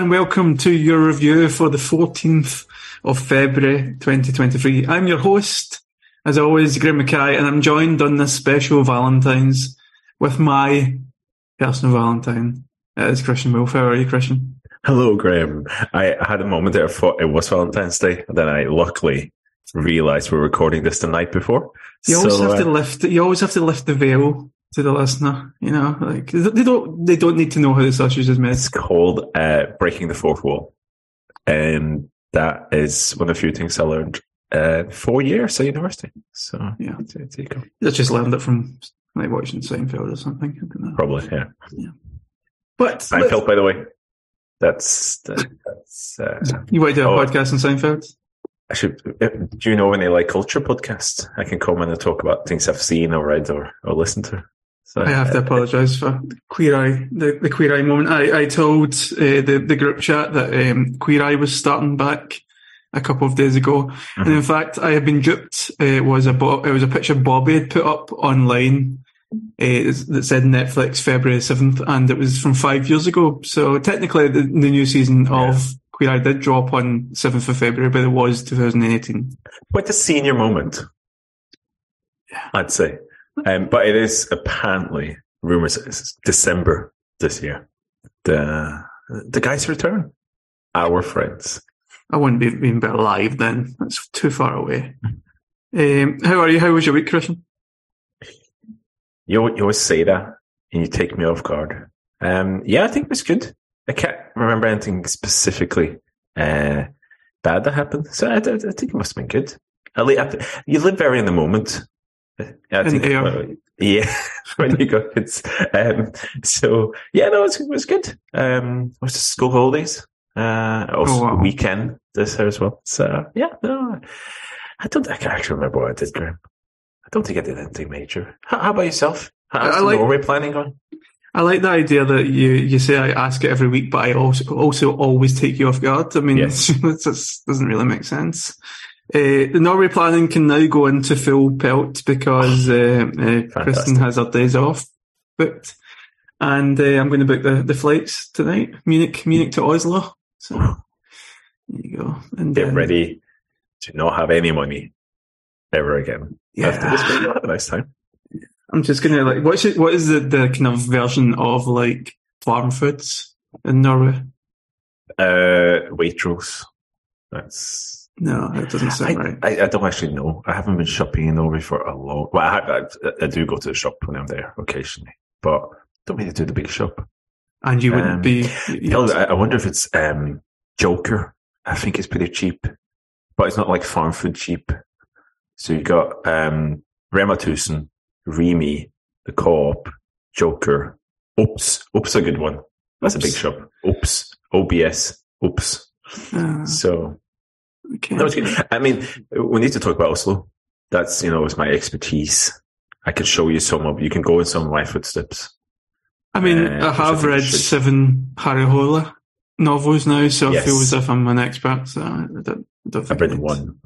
and welcome to your review for the 14th of February 2023. I'm your host, as always, Graeme McKay, and I'm joined on this special Valentine's with my personal Valentine. It is Christian Wulff. How are you, Christian? Hello, Graeme. I had a moment there, I thought it was Valentine's Day, and then I luckily realised we're recording this the night before. You always So, have to uh, lift. You always have to lift the veil to the listener. You know, like they don't. They don't need to know how the sausage is made. It's called uh, breaking the fourth wall, and that is one of the few things I learned uh, four years at university. So Yeah. there you go. I just learned it from like watching Seinfeld or something. I don't know. Probably, yeah. But Seinfeld, by the way. That's that, that's. Uh, you want to do a Oh. podcast on Seinfeld? I should. uh, Do you know any like culture podcasts? I can come in and talk about things I've seen or read or, or listened to. So I have to uh, apologise for Queer Eye, the, the Queer Eye moment. I, I told uh, the the group chat that um, Queer Eye was starting back a couple of days ago, and in fact, I had been duped. Uh, it was a Bo- it was a picture Bobby had put up online uh, that said Netflix February seventh, and it was from five years ago. So technically, the, the new season of Queer Eye did drop on seventh of February, but it was 2018. quite a senior moment, I'd say. Um, but it is apparently rumors it's December this year. The the guys return, our friends. I wouldn't be even be alive then. That's too far away. Um, how are you? How was your week, Christian? You you always say that, and you take me off guard. Um, yeah, I think it was good. I can't remember anything specifically uh, bad that happened, so I, I- I think it must have been good. At least, I you live very in the moment. Yeah, I think well, yeah, when you go, it's um, so yeah, no, it was, it was good. Um, it was the school holidays, uh, also Oh, wow. weekend this year as well. So yeah, no, I don't. I can actually remember what I did, Graeme. I don't think I did anything major. How, how about yourself? How's I like- Norway planning on? I like the idea that you, you say I ask it every week, but I also also always take you off guard. I mean, Yes. that just doesn't really make sense. Uh, the Norway planning can now go into full pelt because uh, uh, Kristen has her days off booked, and uh, I'm going to book the, the flights tonight. Munich, Munich to Oslo. So there you go. And Get um, ready to not have any money ever again. After this, Yeah, you'll have a nice time. I'm just gonna like what's it, what is the, the kind of version of like farm foods in Norway? Uh, Waitrose. That's. No, that doesn't sound I, right. I, I don't actually know. I haven't been shopping in Norway for a long. Well, I, I, I do go to the shop when I'm there occasionally, but don't really do the big shop. And you wouldn't Um, be. You know, I, I wonder if it's um, Joker. I think it's pretty cheap, but it's not like farm food cheap. So you got um, Rema 1000, Remy, the Co-op, Joker, Oops. Oops, a good one. That's a big shop. Oops, OBS, Oops. Uh, So okay. that was good. I mean, we need to talk about Oslo. That's you know, it's my expertise. I can show you some of. You can go in some of my footsteps. I mean, uh, I which I have read seven Harry Hole novels now, so I feel as if I'm an expert. So I don't, don't think I've read one.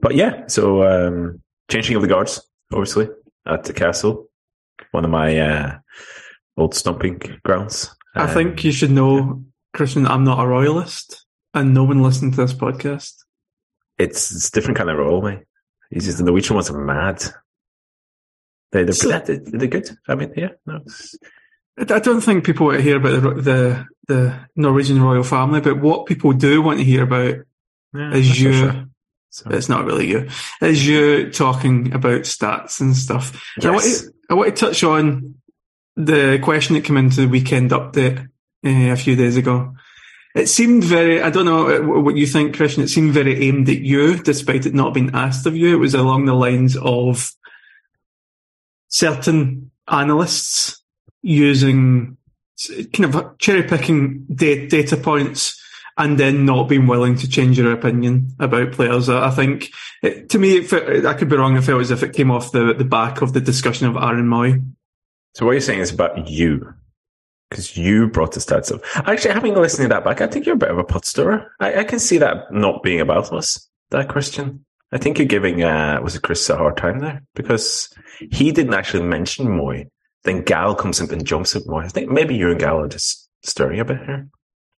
But yeah, so um, changing of the guards, obviously, at the castle, one of my uh, old stomping grounds. I Um, think you should know, Christian, I'm not a royalist, and no one listening to this podcast. It's it's a different kind of role, mate. It's just the Norwegian ones are mad. They, they're, So- they're, good. I mean, yeah, no, I don't think people want to hear about the, the the Norwegian royal family, but what people do want to hear about yeah, is you. sure. So, It's not really you. Is you talking about stats and stuff. And I, want to, I want to touch on the question that came into the weekend update uh, a few days ago. It seemed very, I don't know uh, what you think, Christian, it seemed very aimed at you, despite it not being asked of you. It was along the lines of certain analysts using kind of cherry picking data points and then not being willing to change your opinion about players. I think, it, to me, it I could be wrong. It felt as if it came off the, the back of the discussion of Aaron Mooy. So what you're saying is about you, because you brought the stats up. Actually, having listened to that back, I think you're a bit of a pot stirrer. I, I can see that not being about us, that Christian. I think you're giving, uh, was it Chris a hard time there? Because he didn't actually mention Mooy. Then Gal comes in and jumps at Mooy. I think maybe you and Gal are just stirring a bit here.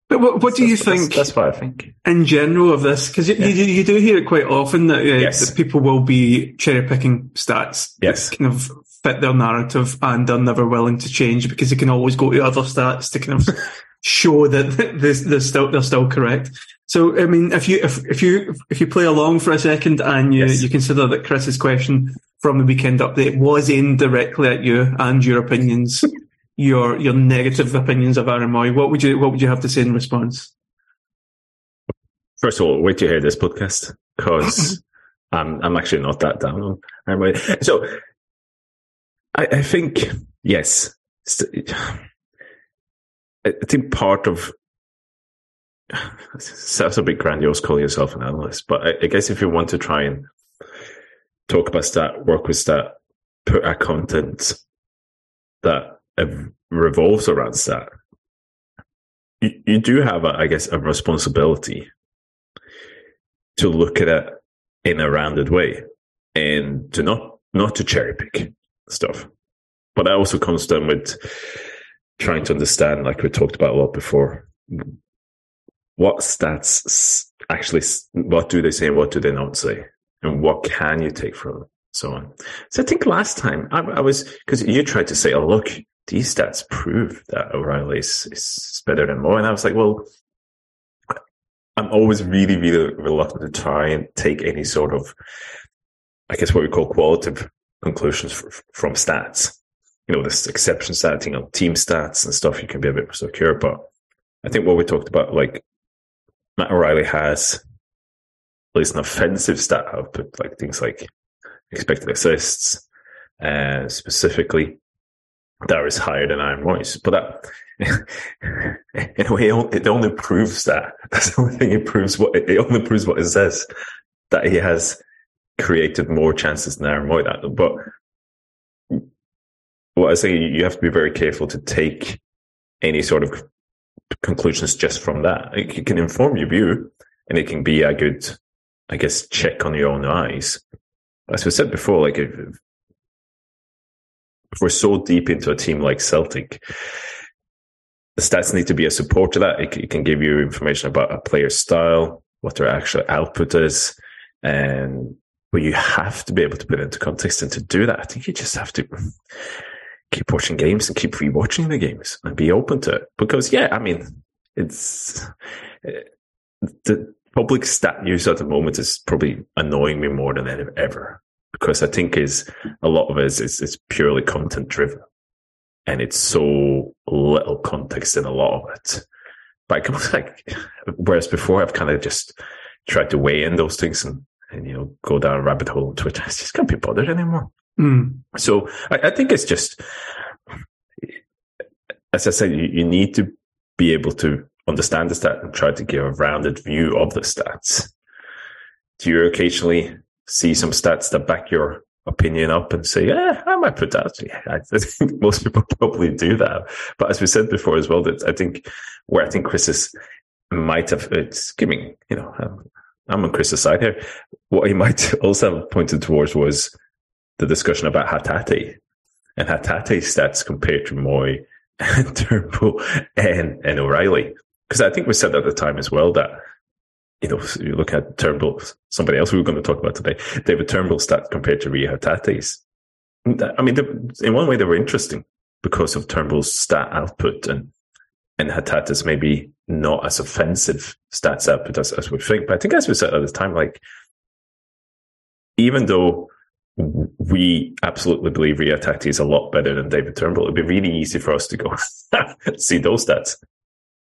But what, what do you That's- think That's, that's what I think. in general of this? Because you, Yeah. you, you do hear it quite often that, uh, Yes. that people will be cherry picking stats Yes. kind of fit their narrative and they're never willing to change because they can always go to other stats to kind of show that they're, they're still they're still correct. So I mean, if you if, if you if you play along for a second and you, Yes. you consider that Chris's question from the weekend update was aimed directly at you and your opinions, your your negative opinions of Aaron Mooy, what would you what would you have to say in response? First of all, wait to hear this podcast because I'm I'm actually not that down on Aaron Mooy. So I, I think yes, I think part of sounds a bit grandiose calling yourself an analyst, but I, I guess if you want to try and talk about stat, work with stat, put out content that revolves around stat, you, you do have, a, I guess, a responsibility to look at it in a rounded way and to not not to cherry pick stuff. But that also down with trying to understand, like we talked about a lot before, what stats actually, what do they say and what do they not say? And what can you take from it? So on. So I think last time I, I was, because you tried to say, oh, look, these stats prove that O'Riley is, is better than Mooy. And I was like, well, I'm always really, really reluctant to try and take any sort of, I guess, what we call qualitative conclusions f- from stats. You know, this exception setting on team stats and stuff, you can be a bit more secure. But I think what we talked about, like Matt O'Riley has at least an offensive stat output, like things like expected assists, uh, specifically, that is higher than Iron Royce. But that, in a way, it only proves that. That's the only thing it proves. What it only proves what it says that he has created more chances than Aaron Mooy. That, but what I say, you have to be very careful to take any sort of conclusions just from that. It, can inform your view, and it can be a good, I guess, check on your own eyes. As we said before, like if, if we're so deep into a team like Celtic, the stats need to be a support to that. It, it can give you information about a player's style, what their actual output is, and but you have to be able to put it into context. And to do that, I think you just have to keep watching games and keep rewatching the games and be open to it. Because yeah, I mean, it's the public stat news at the moment is probably annoying me more than ever- because I think is a lot of it is, is, is purely content driven and it's so little context in a lot of it. But I can like, whereas before I've kind of just tried to weigh in those things and, and you know, go down a rabbit hole on Twitter. I just can't be bothered anymore. Mm. So I, I think it's just, as I said, you, you need to be able to understand the stat and try to give a rounded view of the stats. Do you occasionally see some stats that back your opinion up and say, yeah, I might put that. Yeah, I I think most people probably do that. But as we said before as well, that I think where I think Chris is might have, it's giving, you know, um, I'm on Chris's side here. What he might also have pointed towards was the discussion about Hatate and Hatate's stats compared to Mooy and Turnbull and, and O'Riley. Because I think we said at the time as well that, you know, you look at Turnbull, somebody else we were going to talk about today, David Turnbull's stats compared to Reo Hatate's. I mean, in one way, they were interesting because of Turnbull's stat output and, and Hatate's maybe not as offensive stats output as, as we think. But I think as we said at the time, like, even though we absolutely believe Reo Hatate is a lot better than David Turnbull. It'd be really easy for us to go see those stats.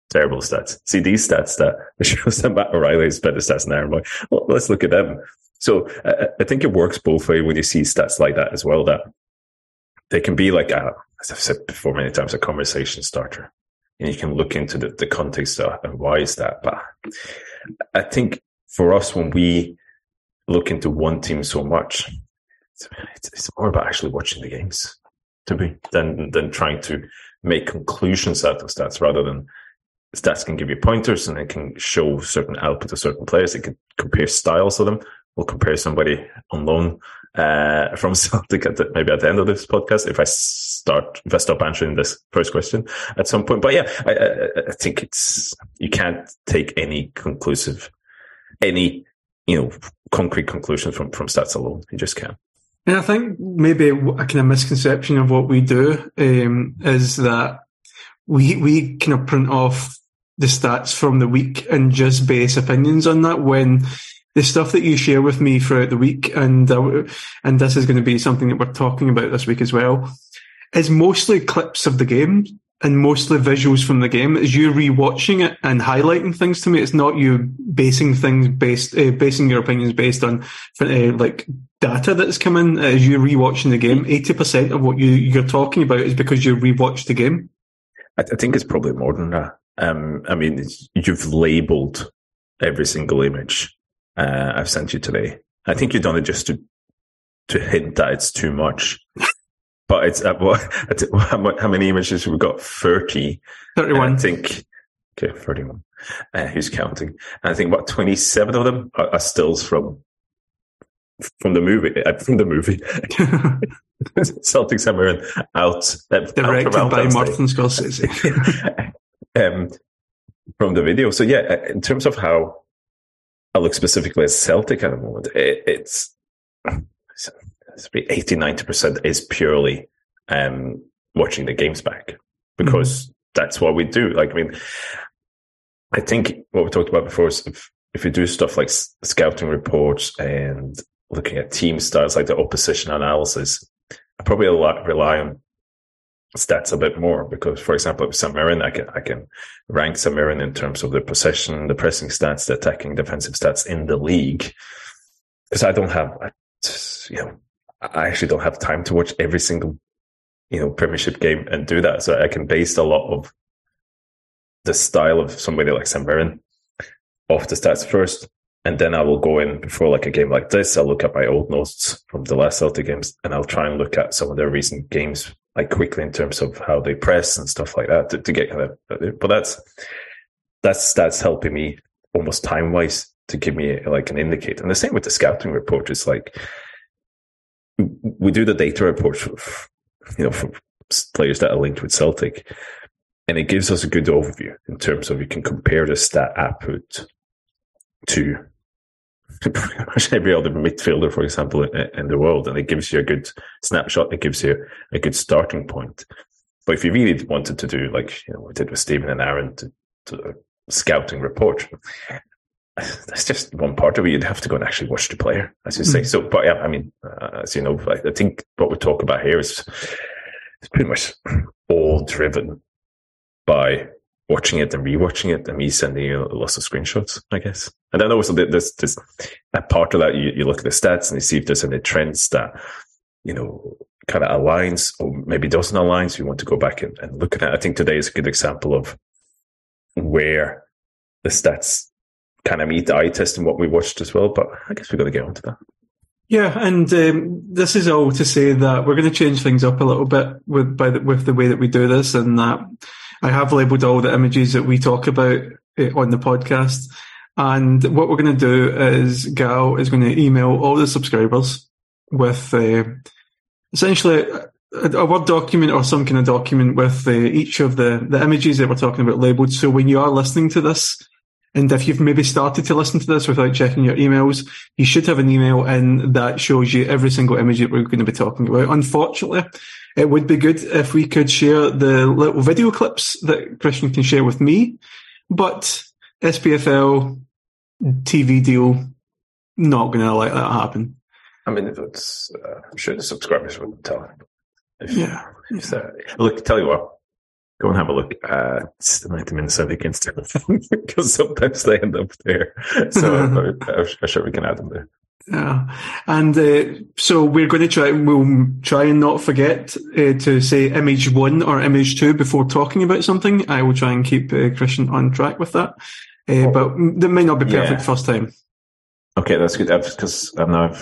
Terrible stats. See these stats that shows that Matt O'Riley is better stats than Aaron Mooy. Well, let's look at them. So I, I think it works both ways when you see stats like that as well, that they can be like, as I've said before many times, a conversation starter. And you can look into the, the context of and why is that. But I think for us, when we look into one team so much, it's, it's more about actually watching the games to me than than trying to make conclusions out of stats rather than stats can give you pointers and it can show certain output of certain players. It can compare styles of them. We'll compare somebody on loan uh, from Celtic at the, maybe at the end of this podcast if I start if I stop answering this first question at some point. But yeah, I, I, I think it's you can't take any conclusive, any you know concrete conclusion from from stats alone. You just can't. And I think maybe a kind of misconception of what we do um, is that we we kind of print off the stats from the week and just base opinions on that when the stuff that you share with me throughout the week and uh, and this is going to be something that we're talking about this week as well is mostly clips of the game and mostly visuals from the game. Is you rewatching it and highlighting things to me. It's not you basing things based, uh, basing your opinions based on uh, like data that's come in. As you rewatching the game, eighty percent of what you you're talking about is because you rewatched the game. I, I think it's probably more than that. Um, I mean, you've labeled every single image uh, I've sent you today. I think you've done it just to to hint that it's too much. But it's uh, what, how many images we've got? 30. 31. I think, okay, 31. Uh, who's counting? And I think about 27 of them are, are stills from, from the movie, uh, from the movie. Celtic St out. Uh, Directed out by Martin Scorsese. um, from the video. So yeah, uh, in terms of how I look specifically at Celtic at the moment, it, it's, 80, 90% is purely um, watching the games back because mm-hmm. that's what we do. Like, I mean, I think what we talked about before is if, if you do stuff like scouting reports and looking at team styles, like the opposition analysis, I probably rely on stats a bit more because, for example, with St Mirren, I can I can rank St Mirren in terms of the possession, the pressing stats, the attacking, defensive stats in the league because I don't have, you know, I actually don't have time to watch every single, you know, Premiership game and do that. So I can base a lot of the style of somebody like St Mirren off the stats first. And then I will go in before like a game like this. I'll look at my old notes from the last Celtic games and I'll try and look at some of their recent games like quickly in terms of how they press and stuff like that to, to get kind of, but that's, that's, that's helping me almost time wise to give me like an indicator. And the same with the scouting report. It's like, we do the data reports, you know, for players that are linked with Celtic, and it gives us a good overview in terms of you can compare the stat output to pretty much every other midfielder, for example, in, in, the world, and it gives you a good snapshot. It gives you a good starting point. But if you really wanted to do like you know we did with Stephen and Aaron to, to scouting report, that's just one part of it. You'd have to go and actually watch the player, as you say. Hmm. So, but yeah, I mean, uh, as you know, I, I think what we talk about here is it's pretty much all driven by watching it and rewatching it and me sending you lots of screenshots, I guess. And then also there's, there's a part of that you, you look at the stats and you see if there's any trends that, you know, kind of aligns or maybe doesn't align. So you want to go back and, and look at it. I think today is a good example of where the stats kind of meet the eye test and what we watched as well. But I guess we've got to get onto that. Yeah, and um, this is all to say that we're going to change things up a little bit with by the, with the way that we do this, and that I have labelled all the images that we talk about uh, on the podcast. And what we're going to do is Gal is going to email all the subscribers with uh, essentially a, a, Word document or some kind of document with uh, each of the, the images that we're talking about labelled. So when you are listening to this, and if you've maybe started to listen to this without checking your emails, you should have an email in that shows you every single image that we're going to be talking about. Unfortunately, it would be good if we could share the little video clips that Christian can share with me, but SPFL TV deal not going to let that happen. I mean, if it's, uh, I'm sure the subscribers would tell. If, yeah. If look, tell you what, go and have a look at the 90 minutes of against because sometimes they end up there. So I'm, I'm sure we can add them there. Yeah, and uh, so we're going to try. We'll try and not forget uh, to say image one or image two before talking about something. I will try and keep uh, Christian on track with that, uh, oh. but that may not be perfect yeah. first time. Okay, that's good. Because now,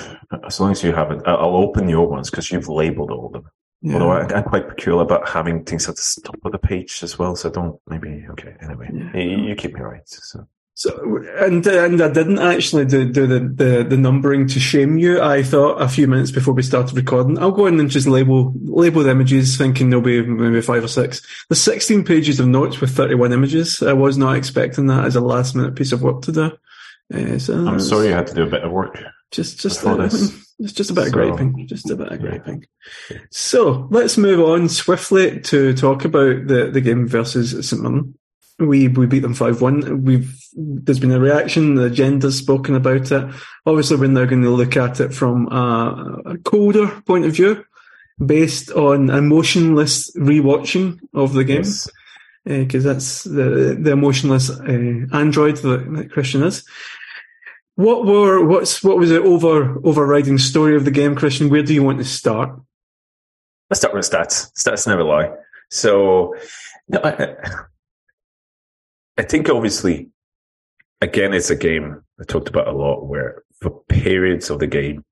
as long as you have it, I'll open your ones because you've labeled all of them. Yeah. Although I, am quite peculiar about having things at the top of the page as well, so don't maybe okay. Anyway, yeah. you, you, keep me right. So So, and and I didn't actually do, do the, the, the numbering to shame you. I thought a few minutes before we started recording, I'll go in and just label label the images, thinking there'll be maybe five or six. The 16 pages of notes with 31 images. I was not expecting that as a last minute piece of work to do. Uh, so I'm sorry you had to do a bit of work. Just just uh, it's just a bit so, of griping. Just a bit of griping. Yeah. So let's move on swiftly to talk about the, the game versus St Mirren we we beat them five one. We've there's been a reaction. The agenda's spoken about it. Obviously, we're now going to look at it from a, a colder point of view, based on emotionless rewatching of the game, because yes. uh, that's the the emotionless uh, android that, that Christian is. What were what's what was the over overriding story of the game, Christian? Where do you want to start? Let's start with stats. Stats never lie. So. No, I, I think obviously, again, it's a game I talked about a lot where for periods of the game,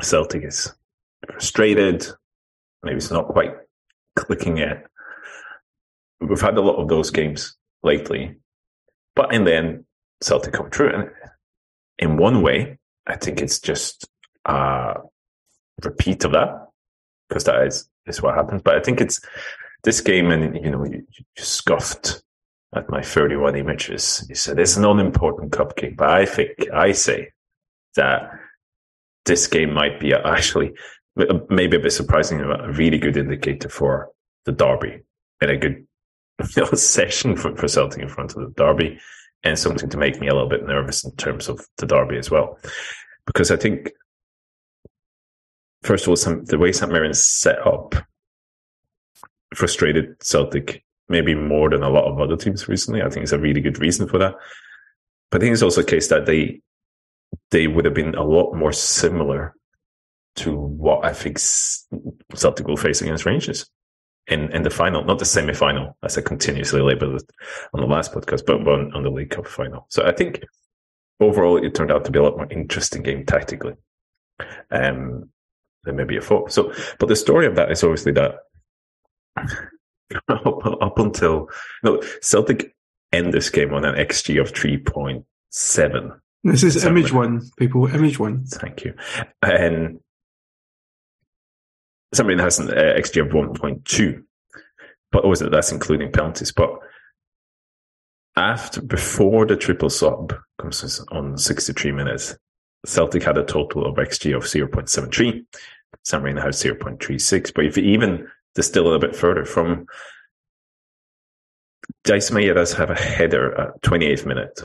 Celtic is frustrated. Maybe it's not quite clicking yet. We've had a lot of those games lately, but in the end, Celtic come true. And in one way, I think it's just a repeat of that because that is, is what happens. But I think it's this game, and you know, you, you scoffed at my 31 images. He said, it's an unimportant cup game, but I think, I say that this game might be actually maybe a bit surprising, a really good indicator for the derby and a good you know, session for, for Celtic in front of the derby and something to make me a little bit nervous in terms of the derby as well. Because I think, first of all, some, the way St. Mirren's set up frustrated Celtic maybe more than a lot of other teams recently. I think it's a really good reason for that. But I think it's also a case that they they would have been a lot more similar to what I think Celtic will face against Rangers in, in the final, not the semi final, as I continuously labeled it on the last podcast, but on, on the League Cup final. So I think overall it turned out to be a lot more interesting game tactically um, than maybe a thought. So, but the story of that is obviously that up, until no Celtic end this game on an XG of three point seven. This is image one, people. Image one. Thank you. And somebody has an uh, XG of one point two, but was it that's including penalties? But after before the triple sub comes on sixty three minutes, Celtic had a total of XG of zero point seven three. St Mirren has zero point three six. But if you even distill it a bit further from Jason Mayeras have a header at 28th minute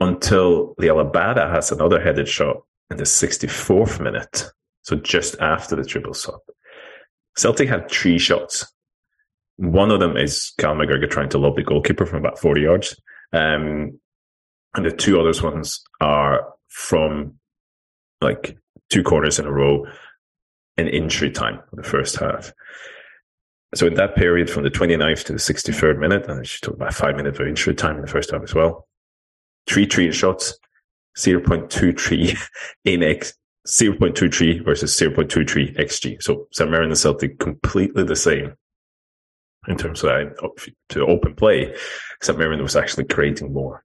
until the Alabada has another headed shot in the 64th minute. So just after the triple sub. Celtic had three shots. One of them is Cal McGregor trying to lob the goalkeeper from about 40 yards. Um, and the two others ones are from like two corners in a row in injury time for the first half. So in that period from the 29th to the 63rd minute, and she took about five minutes of injury time in the first half as well, three three shots, 0.23 in X, 0.23 versus 0.23 XG. So St. Mirren and Celtic completely the same in terms of uh, to open play. St. Mirren was actually creating more.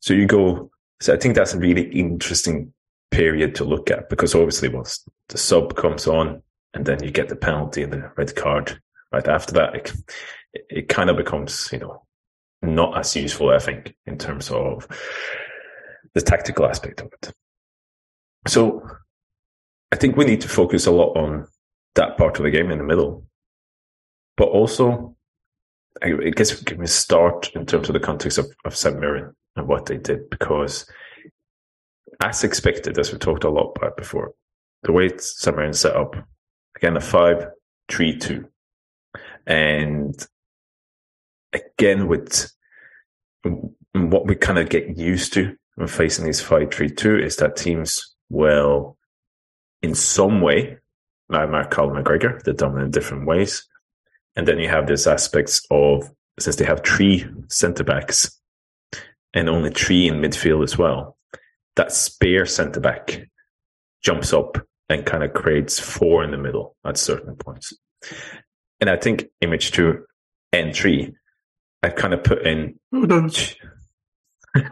So you go, so I think that's a really interesting period to look at because obviously once the sub comes on and then you get the penalty and the red card right after that, it, it kind of becomes, you know, not as useful, I think, in terms of the tactical aspect of it. So I think we need to focus a lot on that part of the game in the middle, but also, I guess we can start in terms of the context of, of St. Mirren and what they did, because as expected, as we talked a lot about before, the way St. Mirren set up, again, a 5 3 2. And again, with what we kind of get used to when facing these 5 3 2 is that teams will, in some way, like might call McGregor, they're dominant in different ways. And then you have these aspects of, since they have three centre backs and only three in midfield as well, that spare centre back jumps up and kind of creates four in the middle at certain points. And I think image two and three, I've kind of put in.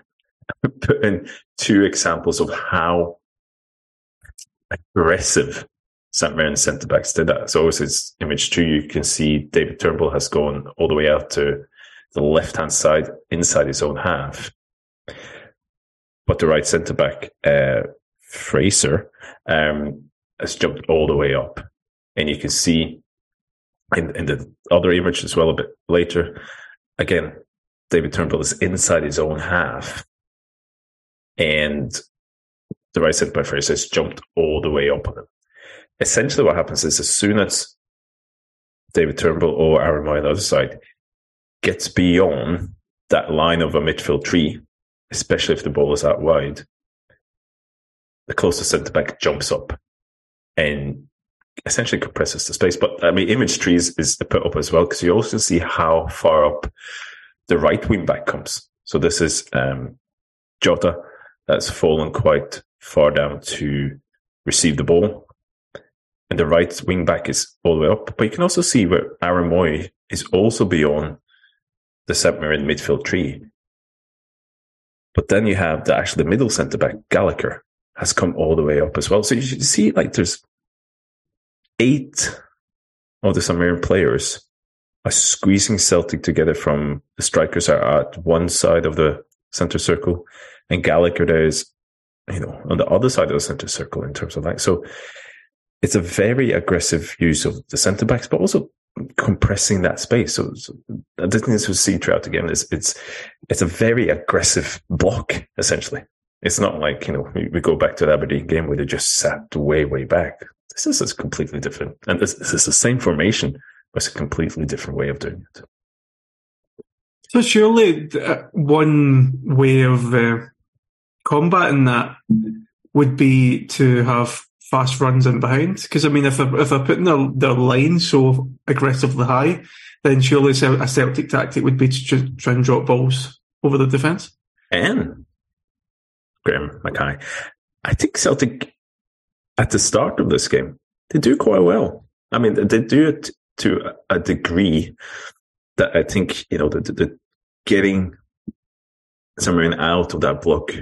Put in two examples of how aggressive St. Mirren centre backs did that. So, it's image two, you can see David Turnbull has gone all the way out to the left hand side inside his own half. But the right centre back, uh, Fraser, um, has jumped all the way up. And you can see in, in the other image as well a bit later, again, David Turnbull is inside his own half. And the right centre back Fraser has jumped all the way up on him. Essentially, what happens is as soon as David Turnbull or Aaron Mooy on the other side gets beyond that line of a midfield tree, especially if the ball is out wide, the closest centre back jumps up and essentially compresses the space. But I mean, image trees is put up as well because you also see how far up the right wing back comes. So this is um, Jota that's fallen quite far down to receive the ball. And the right wing back is all the way up. But you can also see where Aaron Mooy is also beyond the St Mirren midfield tree. But then you have the actually the middle centre back, Gallagher, has come all the way up as well. So you see like there's eight of the St Mirren players are squeezing Celtic together from the strikers are at one side of the center circle and Gallagher there is, you know, on the other side of the center circle in terms of that. so it's a very aggressive use of the centre backs, but also compressing that space. So, so I think this we see throughout the game is it's it's a very aggressive block essentially. It's not like you know we, we go back to the Aberdeen game where they just sat way way back. This is a completely different, and this, this is the same formation, but it's a completely different way of doing it. So surely uh, one way of uh, combating that would be to have fast runs in behind. Because I mean, if they're, if they're putting their, their line so aggressively high, then surely a Celtic tactic would be to try and drop balls over the defence. And Graeme McKay, I think Celtic at the start of this game they do quite well. I mean, they do it to a degree that I think you know the, the, getting someone out of that block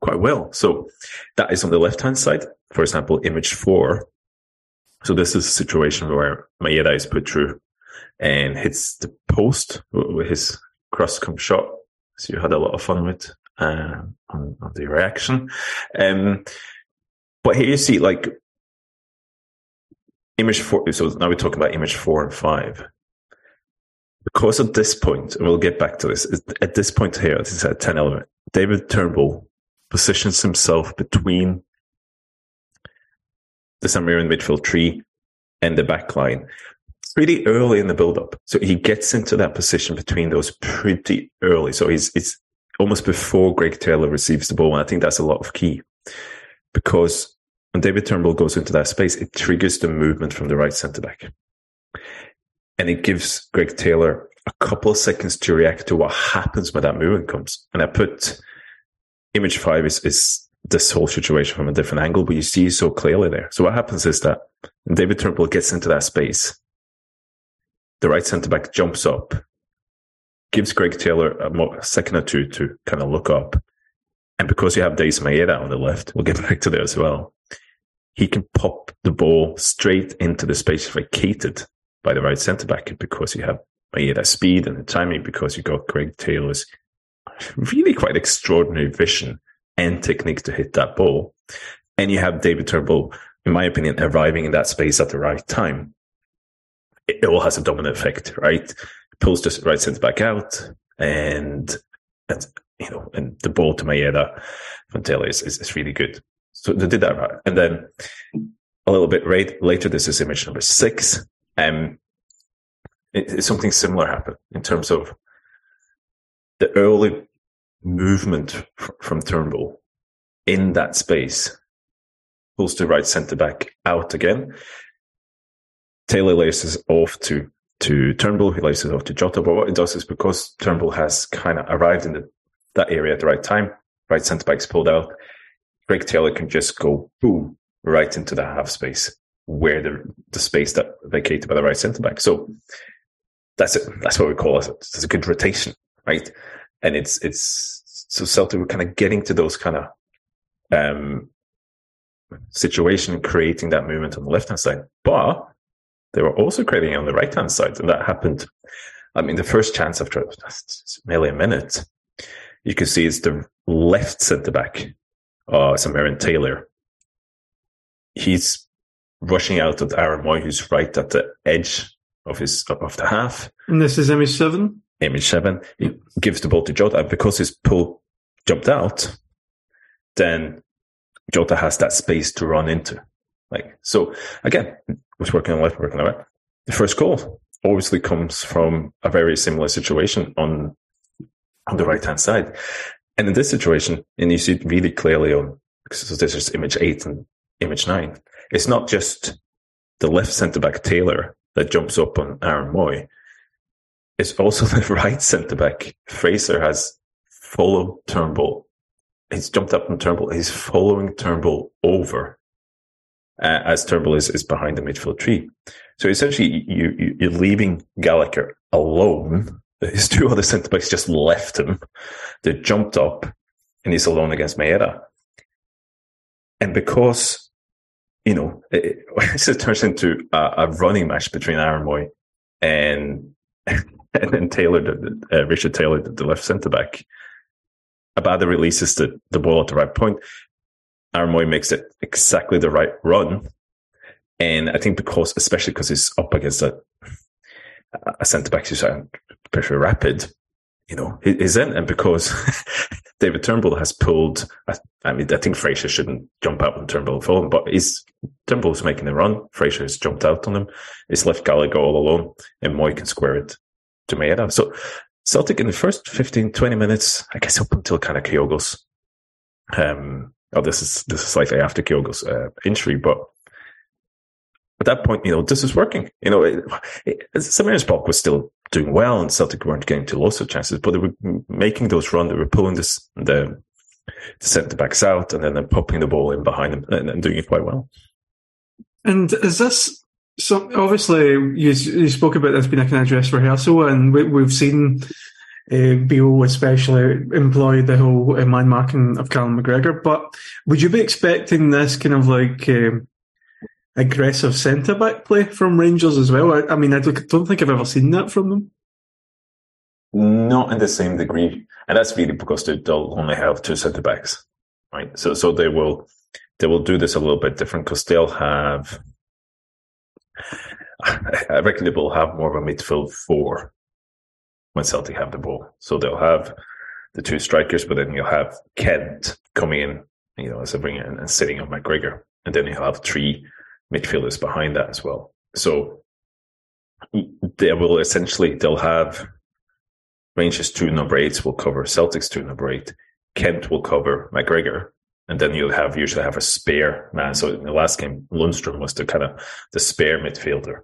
quite well. So that is on the left hand side. For example, image four. So this is a situation where Maeda is put through and hits the post with his cross come shot. So you had a lot of fun with uh, on, on, the reaction. Um, but here you see like image four. So now we're talking about image four and five. Because at this point, and we'll get back to this, at this point here, this is at 10 element, David Turnbull positions himself between the St Mirren midfield tree and the back line pretty early in the build up. So he gets into that position between those pretty early. So he's it's almost before Greg Taylor receives the ball. And I think that's a lot of key because when David Turnbull goes into that space, it triggers the movement from the right centre back. And it gives Greg Taylor a couple of seconds to react to what happens when that movement comes. And I put image five is, is this whole situation from a different angle, but you see so clearly there. So what happens is that David Turnbull gets into that space. The right centre back jumps up, gives Greg Taylor a, a, second or two to kind of look up. And because you have Daizen Maeda on the left, we'll get back to there as well. He can pop the ball straight into the space vacated by the right centre back because you have Maeda speed and the timing because you got Greg Taylor's really quite extraordinary vision and technique to hit that ball. And you have David Turnbull, in my opinion, arriving in that space at the right time. It, all has a dominant effect, right? Pulls the right centre back out and, and, you know, and the ball to Maeda from Taylor is, is, is really good. So they did that right. And then a little bit right, later, this is image number six. Um, it, something similar happened in terms of the early movement from Turnbull in that space pulls the right centre back out again. Taylor laces off to to Turnbull, he laces off to Jota. But what it does is because Turnbull has kind of arrived in the, that area at the right time, right centre back's pulled out, Greg Taylor can just go boom right into the half space where the the space that vacated by the right centre back. So that's it. That's what we call it. It's a good rotation, right? and it's it's so Celtic were kind of getting to those kind of um, situation, creating that movement on the left hand side, but they were also creating it on the right hand side, and that happened. I mean, the first chance after nearly a minute, you can see it's the left centre back, uh, Aaron Taylor. He's rushing out at Aaron Mooy, who's right at the edge of his of the half. And this is image seven. Image seven. He gives the ball to Jota because his pull jumped out. Then Jota has that space to run into. Like so, again, was working on left, working on right. The first goal obviously comes from a very similar situation on on the right hand side, and in this situation, and you see it really clearly on so this is image eight and image nine. It's not just the left centre back Taylor that jumps up on Aaron Mooy. It's also the right centre back Fraser has followed Turnbull. He's jumped up on Turnbull. He's following Turnbull over uh, as Turnbull is, is behind the midfield tree. So essentially, you, you, you're leaving Gallagher alone. His two other centre backs just left him. They jumped up and he's alone against Maeda. And because you know, it, it turns into a, a, running match between Aaron Mooy and and then Taylor, the, uh, Richard Taylor, the, the left centre back. Abada releases the, the ball at the right point. Aaron Mooy makes it exactly the right run. And I think because, especially because he's up against a, a centre back who's pretty rapid, you know, is in. And because David Turnbull has pulled, I mean, I think Fraser shouldn't jump out on Turnbull for him, but he's, Turnbull's making the run. Fraser has jumped out on him. He's left Gallagher all alone and Mooy can square it to Maeda. So Celtic in the first 15, 20 minutes, I guess up until kind of Kyogo's, um, oh, this is, this is slightly after Kyogo's, uh, injury, but at that point, you know, this is working. You know, it, Samira's was still doing well and Celtic weren't getting to lots of chances, but they were making those runs. They were pulling this, the, the centre backs out and then, then popping the ball in behind them and, and doing it quite well. And is this so? Obviously, you, you spoke about this being a kind of dress rehearsal, and we, have seen uh, especially employ the whole uh, man marking of Callum McGregor. But would you be expecting this kind of like um, aggressive centre back play from Rangers as well? I, I mean, I don't, think I've ever seen that from them. Not in the same degree, and that's really because they'll only have two centre backs, right? So, so they will they will do this a little bit different because they'll have. I reckon they will have more of a midfield four when Celtic have the ball. So they'll have the two strikers, but then you'll have Kent coming in, you know, as a winger and, and sitting on McGregor, and then you'll have three midfielders behind that as well. So they will essentially they'll have Rangers two number eights will cover Celtics two number eight. Kent will cover McGregor, and then you'll have usually have a spare man. So in the last game, Lundstram was the kind of the spare midfielder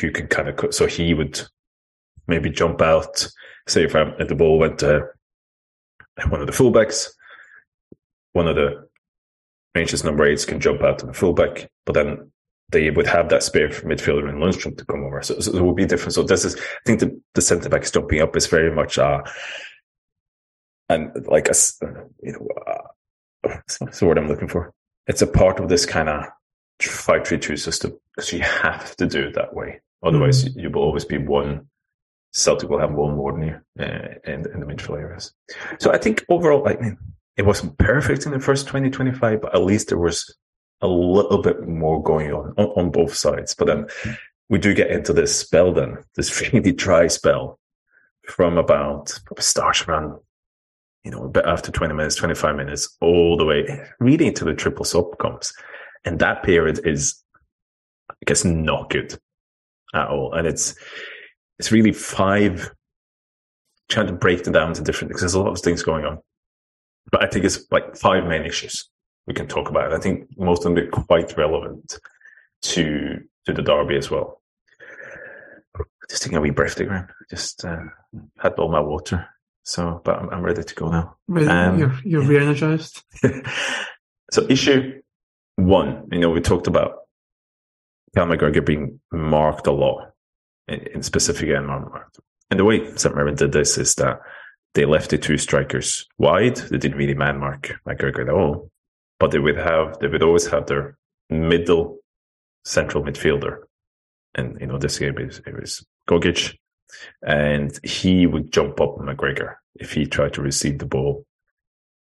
who can kind of so he would maybe jump out. Say if, i if the ball went to one of the fullbacks, one of the Rangers number eights can jump out to the fullback, but then they would have that spare midfielder in Lundstram to come over. So, so, it will be different. So this is, I think the, the centre backs jumping up is very much uh and like a, you know, uh, that's the word I'm looking for. It's a part of this kind of five three two system because you have to do it that way. Otherwise, mm-hmm. you will always be one. Celtic will have one more than you uh, in, in the midfield areas. So I think overall, I mean, it wasn't perfect in the first 20, 25, but at least there was a little bit more going on, on, on both sides. But then we do get into this spell then, this really dry spell from about start around, you know, a bit after 20 minutes, 25 minutes, all the way really into the triple sub comes. And that period is, I guess, not good at all. And it's, it's really five, trying to break them down into different, because there's a lot of things going on. But I think it's like five main issues we can talk about. And I think most of them are quite relevant to to the derby as well. Just taking a wee breath Graeme. Just uh, had all my water, so but I'm, I'm ready to go now. Ready, um, you're you're yeah. re-energized. so issue one, you know, we talked about Cal McGregor being marked a lot in, in specific and. And the way St. Mirren did this is that they left the two strikers wide. They didn't really man mark McGregor at all, but they would have they would always have their middle central midfielder, and you know this game is it was Gogic, and he would jump up McGregor if he tried to receive the ball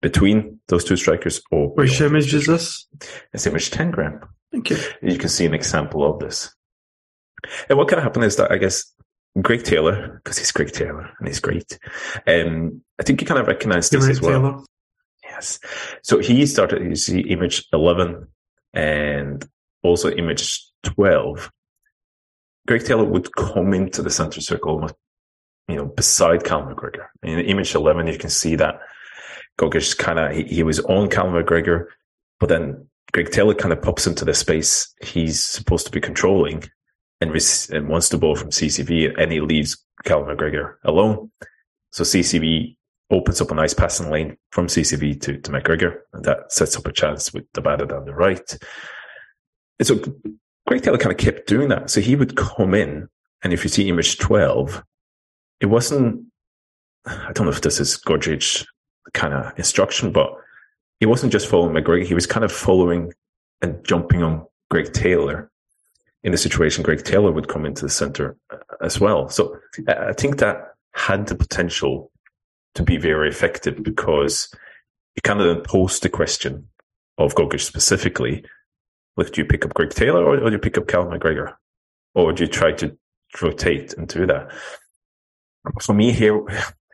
between those two strikers or Which image is this? It's image 10 gram. Thank you. You can see an example of this. And what kind of happened is that I guess Greg Taylor, because he's Greg Taylor and he's great. Um, I think you kind of recognize this as well. Taylor. Yes. So he started, you see image 11 and also image 12. Greg Taylor would come into the center circle almost, you know, beside Cal McGregor. In image 11, you can see that Gogic kind of, he, he, was on Cal McGregor, but then Greg Taylor kind of pops into the space he's supposed to be controlling and, and wants the ball from CCV and he leaves Cal McGregor alone. So CCV opens up a nice passing lane from CCV to, to McGregor, and that sets up a chance with the batter down the right. And so Greg Taylor kind of kept doing that. So he would come in, and if you see image 12, it wasn't, I don't know if this is Gogic kind of instruction, but he wasn't just following McGregor. He was kind of following and jumping on Greg Taylor. In the situation, Greg Taylor would come into the center uh, as well. So I think that had the potential to be very effective because you kind of then pose the question of Gogic specifically. Like, do you pick up Greg Taylor or, or do you pick up Cal McGregor? Or do you try to rotate and do that? For me here,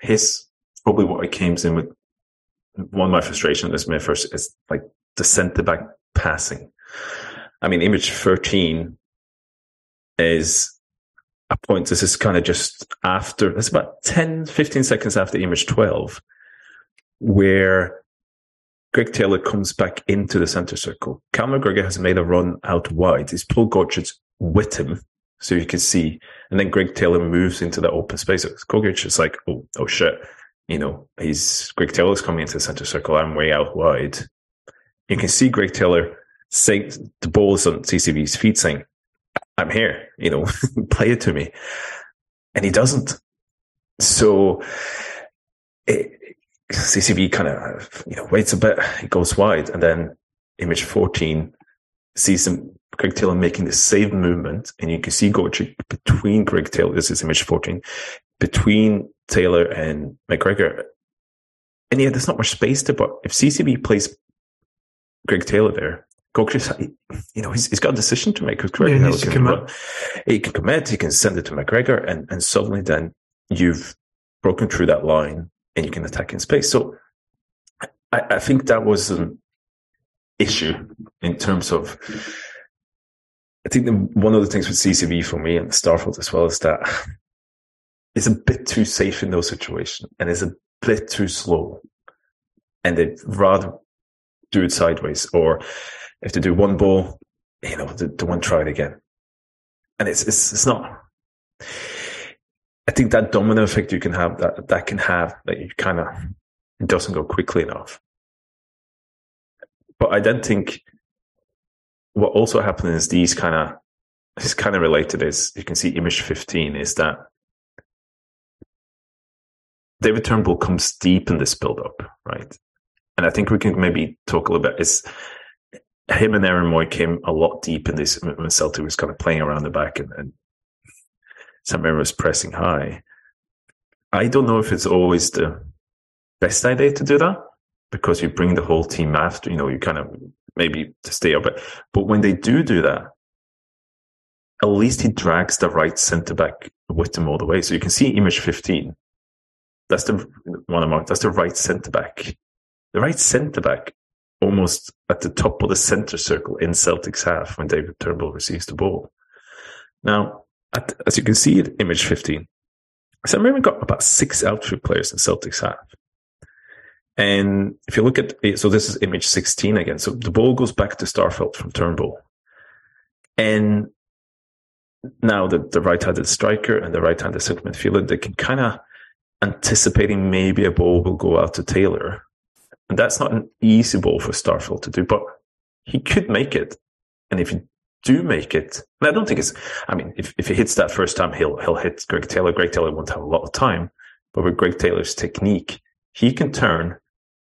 his probably what I came in with one of my frustrations is my first is like the centre back passing. I mean, image 13 is a point. This is kind of just after, it's about 10, 15 seconds after image 12, where Greg Taylor comes back into the center circle. Cal McGregor has made a run out wide. He's pulled Gogic with him. So you can see, and then Greg Taylor moves into the open space. Gogic is like, oh, oh shit you know, he's Greg Taylor's coming into the center circle. I'm way out wide. You can see Greg Taylor saying the ball is on CCV's feet saying, I'm here, you know, play it to me. And he doesn't. So it, CCV kind of, you know, waits a bit, it goes wide, and then image 14 sees him, Greg Taylor making the same movement, and you can see Gogic between Greg Taylor, this is image 14, between Taylor and McGregor. And yeah, there's not much space to, but if CCV plays Greg Taylor there, You know, he's, he's got a decision to make. Greg yeah, Taylor can, run. he can commit, he can send it to McGregor, and, and suddenly then you've broken through that line and you can attack in space. So I, I think that was an issue in terms of. I think the, one of the things with CCV for me and Starfelt as well is that it's a bit too safe in those situations and it's a bit too slow. And they'd rather do it sideways or if they do one ball, you know, the, the one try it again. And it's, it's, it's not, I think that domino effect you can have that, that can have that you kind of, it doesn't go quickly enough. But I don't think what also happens is these kind of, is kind of related is you can see image 15 is that David Turnbull comes deep in this build up, right? And I think we can maybe talk a little bit. Is him and Aaron Mooy came a lot deep in this when Celtic was kind of playing around the back and, and was pressing high. I don't know if it's always the best idea to do that because you bring the whole team after, you know, you kind of maybe to stay up. But, but when they do do that, at least he drags the right centre back with him all the way. So you can see image 15 that's the one among that's the right centre back. The right centre back almost at the top of the centre circle in Celtic's half when David Turnbull receives the ball. Now, at, as you can see in image 15, St Mirren got about six outfield players in Celtic's half. And if you look at it, so this is image 16 again. So the ball goes back to Starfelt from Turnbull. And now the, the right-handed striker and the right-handed centre midfielder, they can kind of anticipating maybe a ball will go out to Taylor. And that's not an easy ball for Starfelt to do, but he could make it. And if you do make it, and I don't think it's, I mean, if, if he hits that first time, he'll, he'll hit Greg Taylor. Greg Taylor won't have a lot of time, but with Greg Taylor's technique, he can turn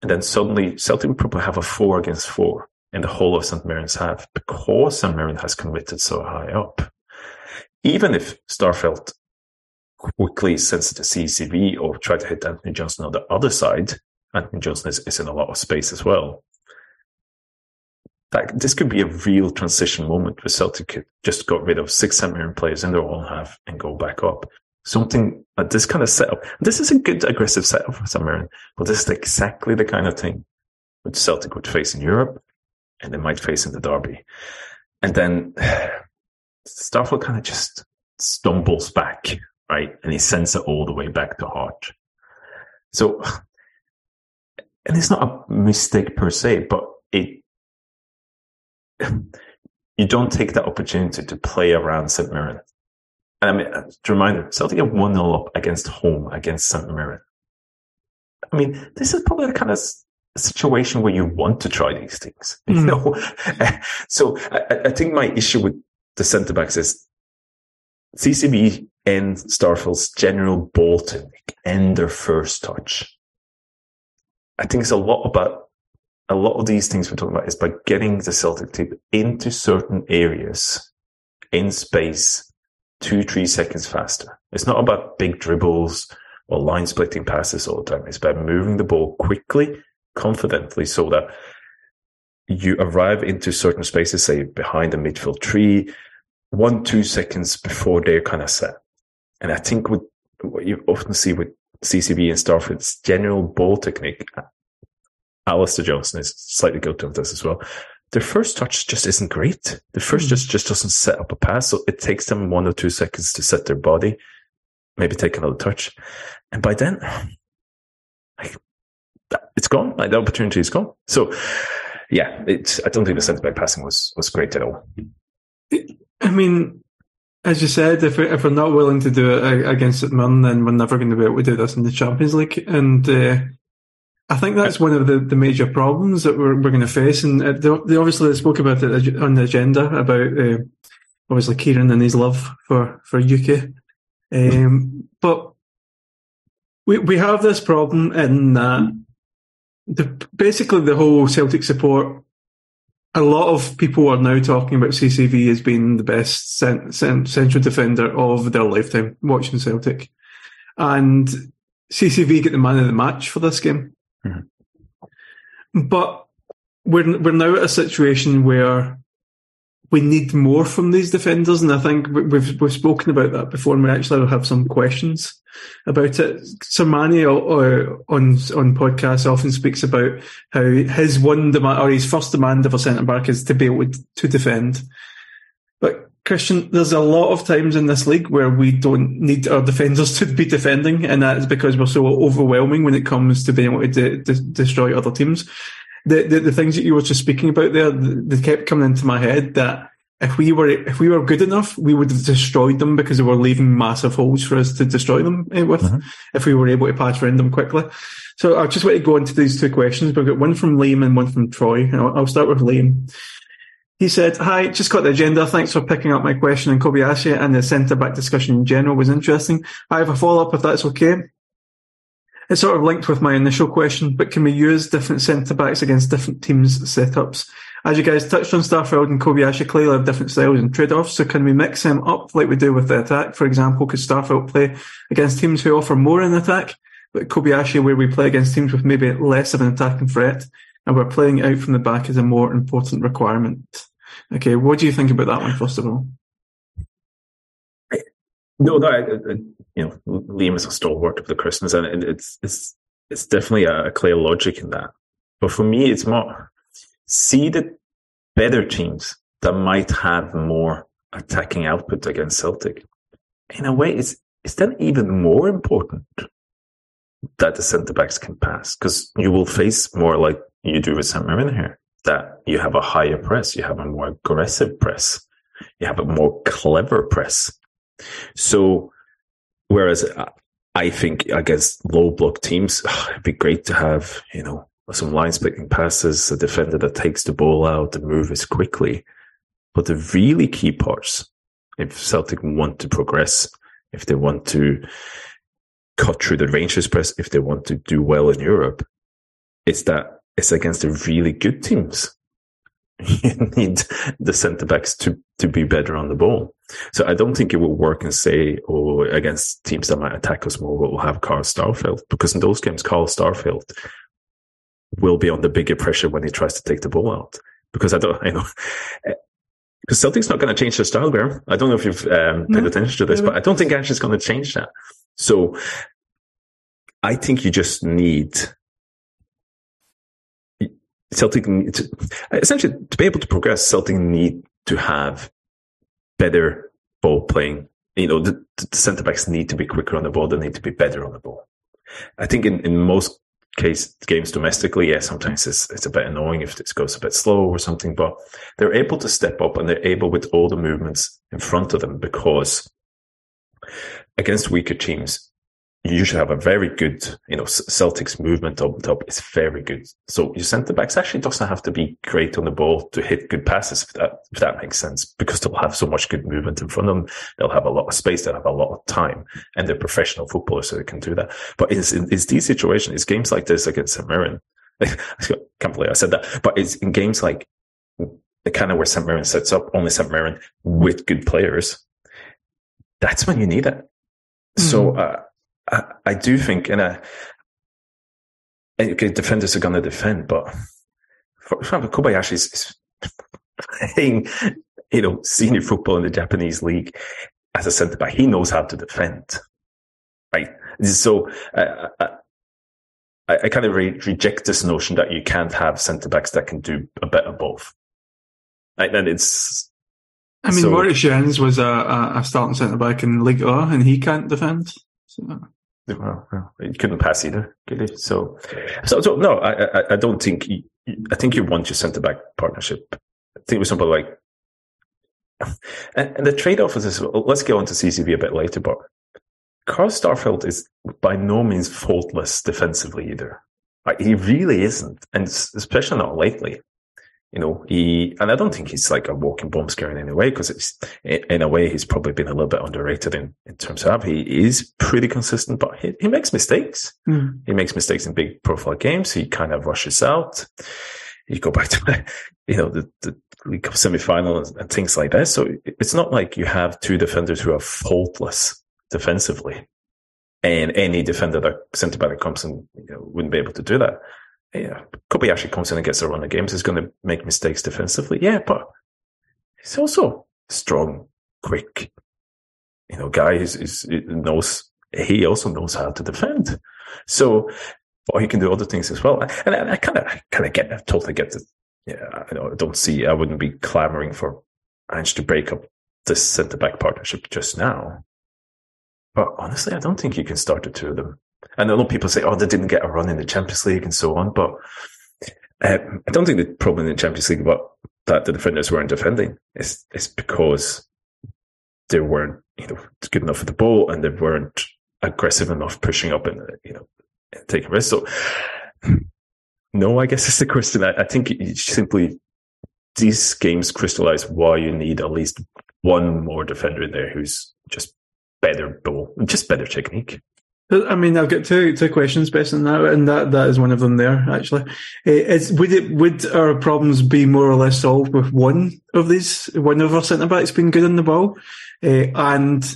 and then suddenly Celtic would probably have a four against four in the whole of St. Mirren's half because St. Mirren has committed so high up. Even if Starfelt quickly sends it to CCV or try to hit Anthony Johnson on the other side, Anthony Johnson is, is in a lot of space as well. That, this could be a real transition moment where Celtic just got rid of six. Mirren players in their own half and go back up something uh, this kind of setup. This is a good aggressive setup for St. But this is exactly the kind of thing which Celtic would face in Europe and they might face in the derby. And then Starfelt kind of just stumbles back, right? And he sends it all the way back to Hart. So, and it's not a mistake per se, but it, you don't take that opportunity to play around St. Mirren and I mean, uh, to reminder, Celtic have 1 0 up against home against St. Mirren. I mean, this is probably the kind of situation where you want to try these things. Mm. You hmm. know? so I, I, think my issue with the centre backs is CCV and Starfelt's general ball technique and their first touch. I think it's a lot about a lot of these things we're talking about is by getting the Celtic team into certain areas in space two, three seconds faster. It's not about big dribbles or line splitting passes all the time. It's about moving the ball quickly, confidently, so that you arrive into certain spaces, say behind the midfield tree, one, two seconds before they're kind of set. And I think with what you often see with CCV and Starfelt's general ball technique, Alistair Johnston is slightly guilty of this as well their first touch just isn't great. The first mm. just, just doesn't set up a pass. So it takes them one or two seconds to set their body, maybe take another touch. And by then, like, it's gone. Like the opportunity is gone. So yeah, it's, I don't think the centre back passing was, was great at all. I mean, as you said, if, we, if we're not willing to do it against St. then we're never going to be able to do this in the Champions League. And, uh, I think that's one of the, the major problems that we're, we're going to face. And uh, they, they obviously spoke about it on the agenda about uh, obviously Kieran and his love for, for UK. Um, but we, we have this problem in that the, basically the whole Celtic support, a lot of people are now talking about CCV as being the best cent, cent, central defender of their lifetime watching Celtic. And CCV get the man of the match for this game. Mm-hmm. But we're we're now at a situation where we need more from these defenders, and I think we've we've spoken about that before, and we actually have some questions about it. Uh, on on podcasts often speaks about how his one demand or his first demand of a centre back is to be able to defend. But Christian, there's a lot of times in this league where we don't need our defenders to be defending, and that is because we're so overwhelming when it comes to being able to de- destroy other teams. The, the, the things that you were just speaking about there, they kept coming into my head that if we were if we were good enough, we would have destroyed them because they were leaving massive holes for us to destroy them eh, with. Mm-hmm. If we were able to pass around them quickly, so I just want to go into these two questions. We've got one from Liam and one from Troy. I'll, I'll start with Liam. He said, Hi, just got the agenda. Thanks for picking up my question on Kobayashi and the centre back discussion in general was interesting. I have a follow up if that's okay. It's sort of linked with my initial question, but can we use different centre backs against different teams' setups? As you guys touched on, Starfelt and Kobayashi clearly have different styles and trade offs, so can we mix them up like we do with the attack? For example, could Starfelt play against teams who offer more in attack, but Kobayashi where we play against teams with maybe less of an attacking threat, and we're playing out from the back is a more important requirement? Okay, what do you think about that one, first of all? No, no, you know, Liam is a stalwart of the Christmas, and it's it's it's definitely a, clear logic in that. But for me, it's more see the better teams that might have more attacking output against Celtic. In a way, it's it's then even more important that the centre backs can pass because you will face more like you do with St. Mirren here that you have a higher press, you have a more aggressive press, you have a more clever press. So, whereas uh, I think against low block teams, it'd be great to have, you know, some line splitting passes, a defender that takes the ball out and moves quickly. But the really key parts, if Celtic want to progress, if they want to cut through the Rangers press if they want to do well in Europe. It's that it's against the really good teams. You need the centre backs to, to be better on the ball. So I don't think it will work and say, oh, against teams that might attack us more, we'll have Carl Starfelt. because in those games, Carl Starfelt will be under bigger pressure when he tries to take the ball out. Because I don't, I know, because Celtic's not going to change their style, Graeme. I don't know if you've um, paid no, attention to this, but I don't think Ash is going to change that. So I think you just need Celtic to, essentially to be able to progress. Celtic need to have better ball playing. You know, the, the centre backs need to be quicker on the ball. They need to be better on the ball. I think in, in most case games domestically, yeah, sometimes it's it's a bit annoying if it goes a bit slow or something, but they're able to step up and they're able with all the movements in front of them because against weaker teams, you usually have a very good, you know, Celtics movement up top is very good. So your centre backs actually doesn't have to be great on the ball to hit good passes, if that, if that makes sense, because they'll have so much good movement in front of them. They'll have a lot of space. They'll have a lot of time and they're professional footballers, so they can do that. But it's, it's these situations, it's games like this against St. Mirren. I can't believe I said that, but it's in games like the kind of where St. Mirren sets up, only St. Mirren with good players. That's when you need it. Mm-hmm. So, uh, I, I do think, and I, okay, defenders are going to defend, but for example, Kobayashi is playing, you know, senior football in the Japanese league as a centre back. He knows how to defend, right? So uh, I, I, kind of re- reject this notion that you can't have centre backs that can do a bit of both. Right? And it's. I mean, so, Moritz Jenz was a, a starting centre back in Ligue 1 and he can't defend. So he couldn't pass either? So, so, so no, I, I, I don't think. I think you want your centre back partnership. I think it was something like, and, and the trade off is this. Let's get on to CCV a bit later, but Carl Starfelt is by no means faultless defensively either. Like, he really isn't, and especially not lately. You know, he, and I don't think he's like a walking bomb scare in any way because it's, in a way, he's probably been a little bit underrated in, in terms of he is pretty consistent, but he, he makes mistakes. Mm. He makes mistakes in big profile games. He kind of rushes out. You go back to, you know, the, the League Cup semi-final and, and things like that. So it's not like you have two defenders who are faultless defensively and any defender that centre back comes in you know, wouldn't be able to do that yeah, Kobayashi comes in and gets a run of games. He's going to make mistakes defensively. Yeah, but he's also strong, quick, you know, guy who knows, he also knows how to defend. So, or he can do other things as well. And I kind of, kind of get, I totally get it. Yeah, I know, I don't see, I wouldn't be clamoring for Ange to break up this centre back partnership just now. But honestly, I don't think you can start the two of them and I know people say, oh, they didn't get a run in the Champions League and so on, but um, I don't think the problem in the Champions League about that the defenders weren't defending is is because they weren't you know good enough for the ball and they weren't aggressive enough pushing up and you know taking risks. So no, I guess it's the question. I, I think simply these games crystallize why you need at least one more defender in there who's just better ball, just better technique. I mean, I've got two two questions based on that, and that, that is one of them there. Actually, eh, is would it would our problems be more or less solved with one of these, one of our centre backs being good on the ball? Uh, and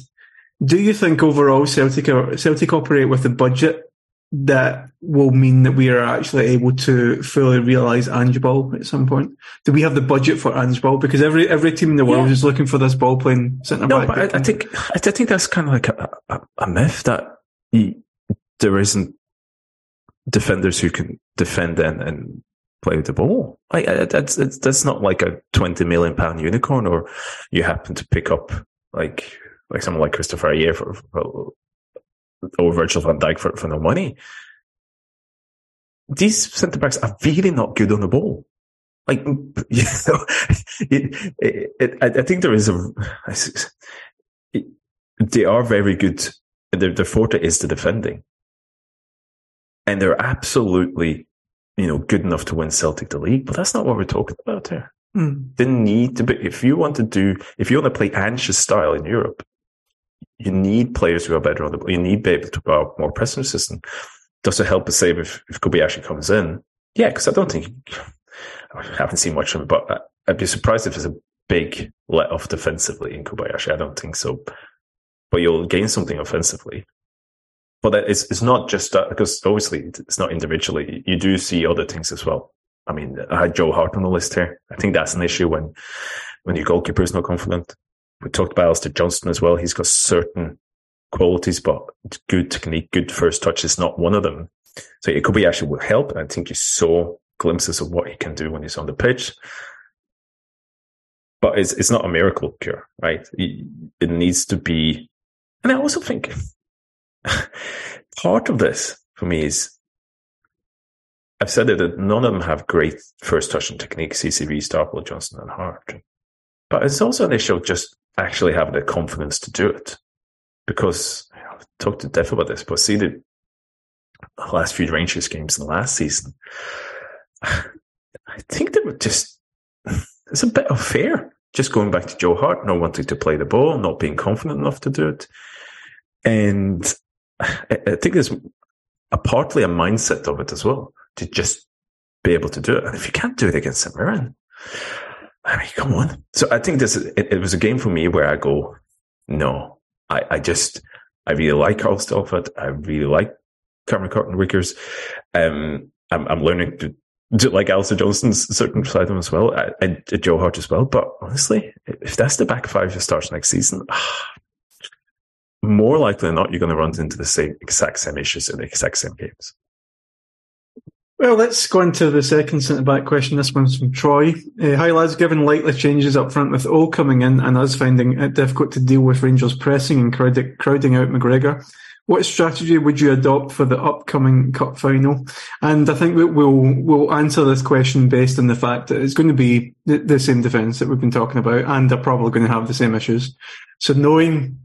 do you think overall Celtic Celtic operate with a budget that will mean that we are actually able to fully realise Ange ball at some point? Do we have the budget for Ange ball? Because every every team in the world yeah. is looking for this ball playing centre back. no. But I, I, think I think that's kind of like a, a, a myth that there isn't defenders who can defend and, and play with the ball. Like that's that's not like a twenty million pound unicorn, or you happen to pick up like like someone like Kristoffer Ajer for, for, or Virgil van Dijk for, for no money. These centre backs are really not good on the ball. Like you know, it, it, it, I think there is a. they are very good. Their, their forte is the defending and they're absolutely, you know, good enough to win Celtic the league. But that's not what we're talking about here. Mm. They need to be. If you want to do, if you want to play Ange's style in Europe, you need players who are better on the ball. You need to be able to out more pressing system. Does it help us save if, if Kobayashi comes in? Yeah, because I don't think I haven't seen much of him, but I'd be surprised if there's a big let off defensively in Kobayashi. I don't think so. But you'll gain something offensively. But it's, it's not just that, because obviously it's not individually. You do see other things as well. I mean, I had Joe Hart on the list here. I think that's an issue when, when your goalkeeper is not confident. We talked about Alistair Johnston as well. He's got certain qualities, but good technique, good first touch is not one of them. So it could be actually will help. I think you saw glimpses of what he can do when he's on the pitch. But it's, it's not a miracle cure, right? It needs to be. And I also think part of this for me is I've said it that none of them have great first touch and technique, CCV, Starfelt, Johnston, and Hart. But it's also an issue of just actually having the confidence to do it. Because I've talked to Def about this, but see the last few Rangers games in the last season, I think they were just, it's a bit unfair. Just going back to Joe Hart, not wanting to play the ball, not being confident enough to do it. And I, think there's a partly a mindset of it as well to just be able to do it. And if you can't do it against St. Mirren, I mean, come on. So I think this, it, was a game for me where I go, no, I, I just, I really like Carl Starfelt. I really like Cameron Carter Vickers. Um, I'm, I'm learning to, to like Alistair Johnston's certain side of him as well, uh, and uh, Joe Hart as well. But honestly, if that's the back five that starts next season, ah, more likely than not, you're going to run into the same exact same issues in the exact same games. Well, let's go into the second centre back question. This one's from Troy. Uh, hi, lads. Given likely changes up front with O coming in and us finding it difficult to deal with Rangers pressing and crowd- crowding out McGregor, what strategy would you adopt for the upcoming cup final? And I think we'll we'll answer this question based on the fact that it's going to be the, the same defence that we've been talking about, and they're probably going to have the same issues. So knowing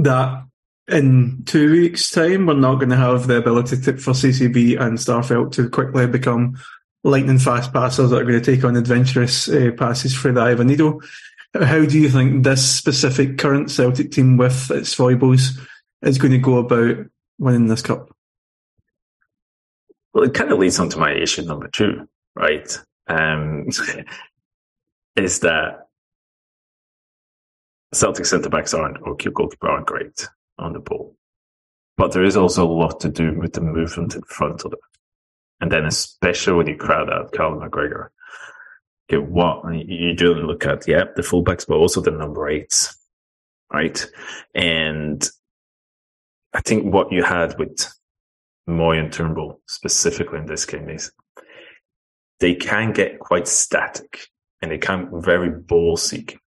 that in two weeks' time, we're not going to have the ability to, for CCV and Starfelt to quickly become lightning fast passers that are going to take on adventurous uh, passes for the Ivanido. How do you think this specific current Celtic team with its foibles is going to go about winning this cup? Well, it kind of leads on to my issue number two, right? Um, is that Celtic centre backs aren't, or goalkeeper aren't great on the ball. But there is also a lot to do with the movement in front of them. And then especially when you crowd out Callum McGregor, okay, what you do look at, yeah, the fullbacks, but also the number eights, right? And I think what you had with Mooy and Turnbull specifically in this game is they can get quite static and they can very ball seeking.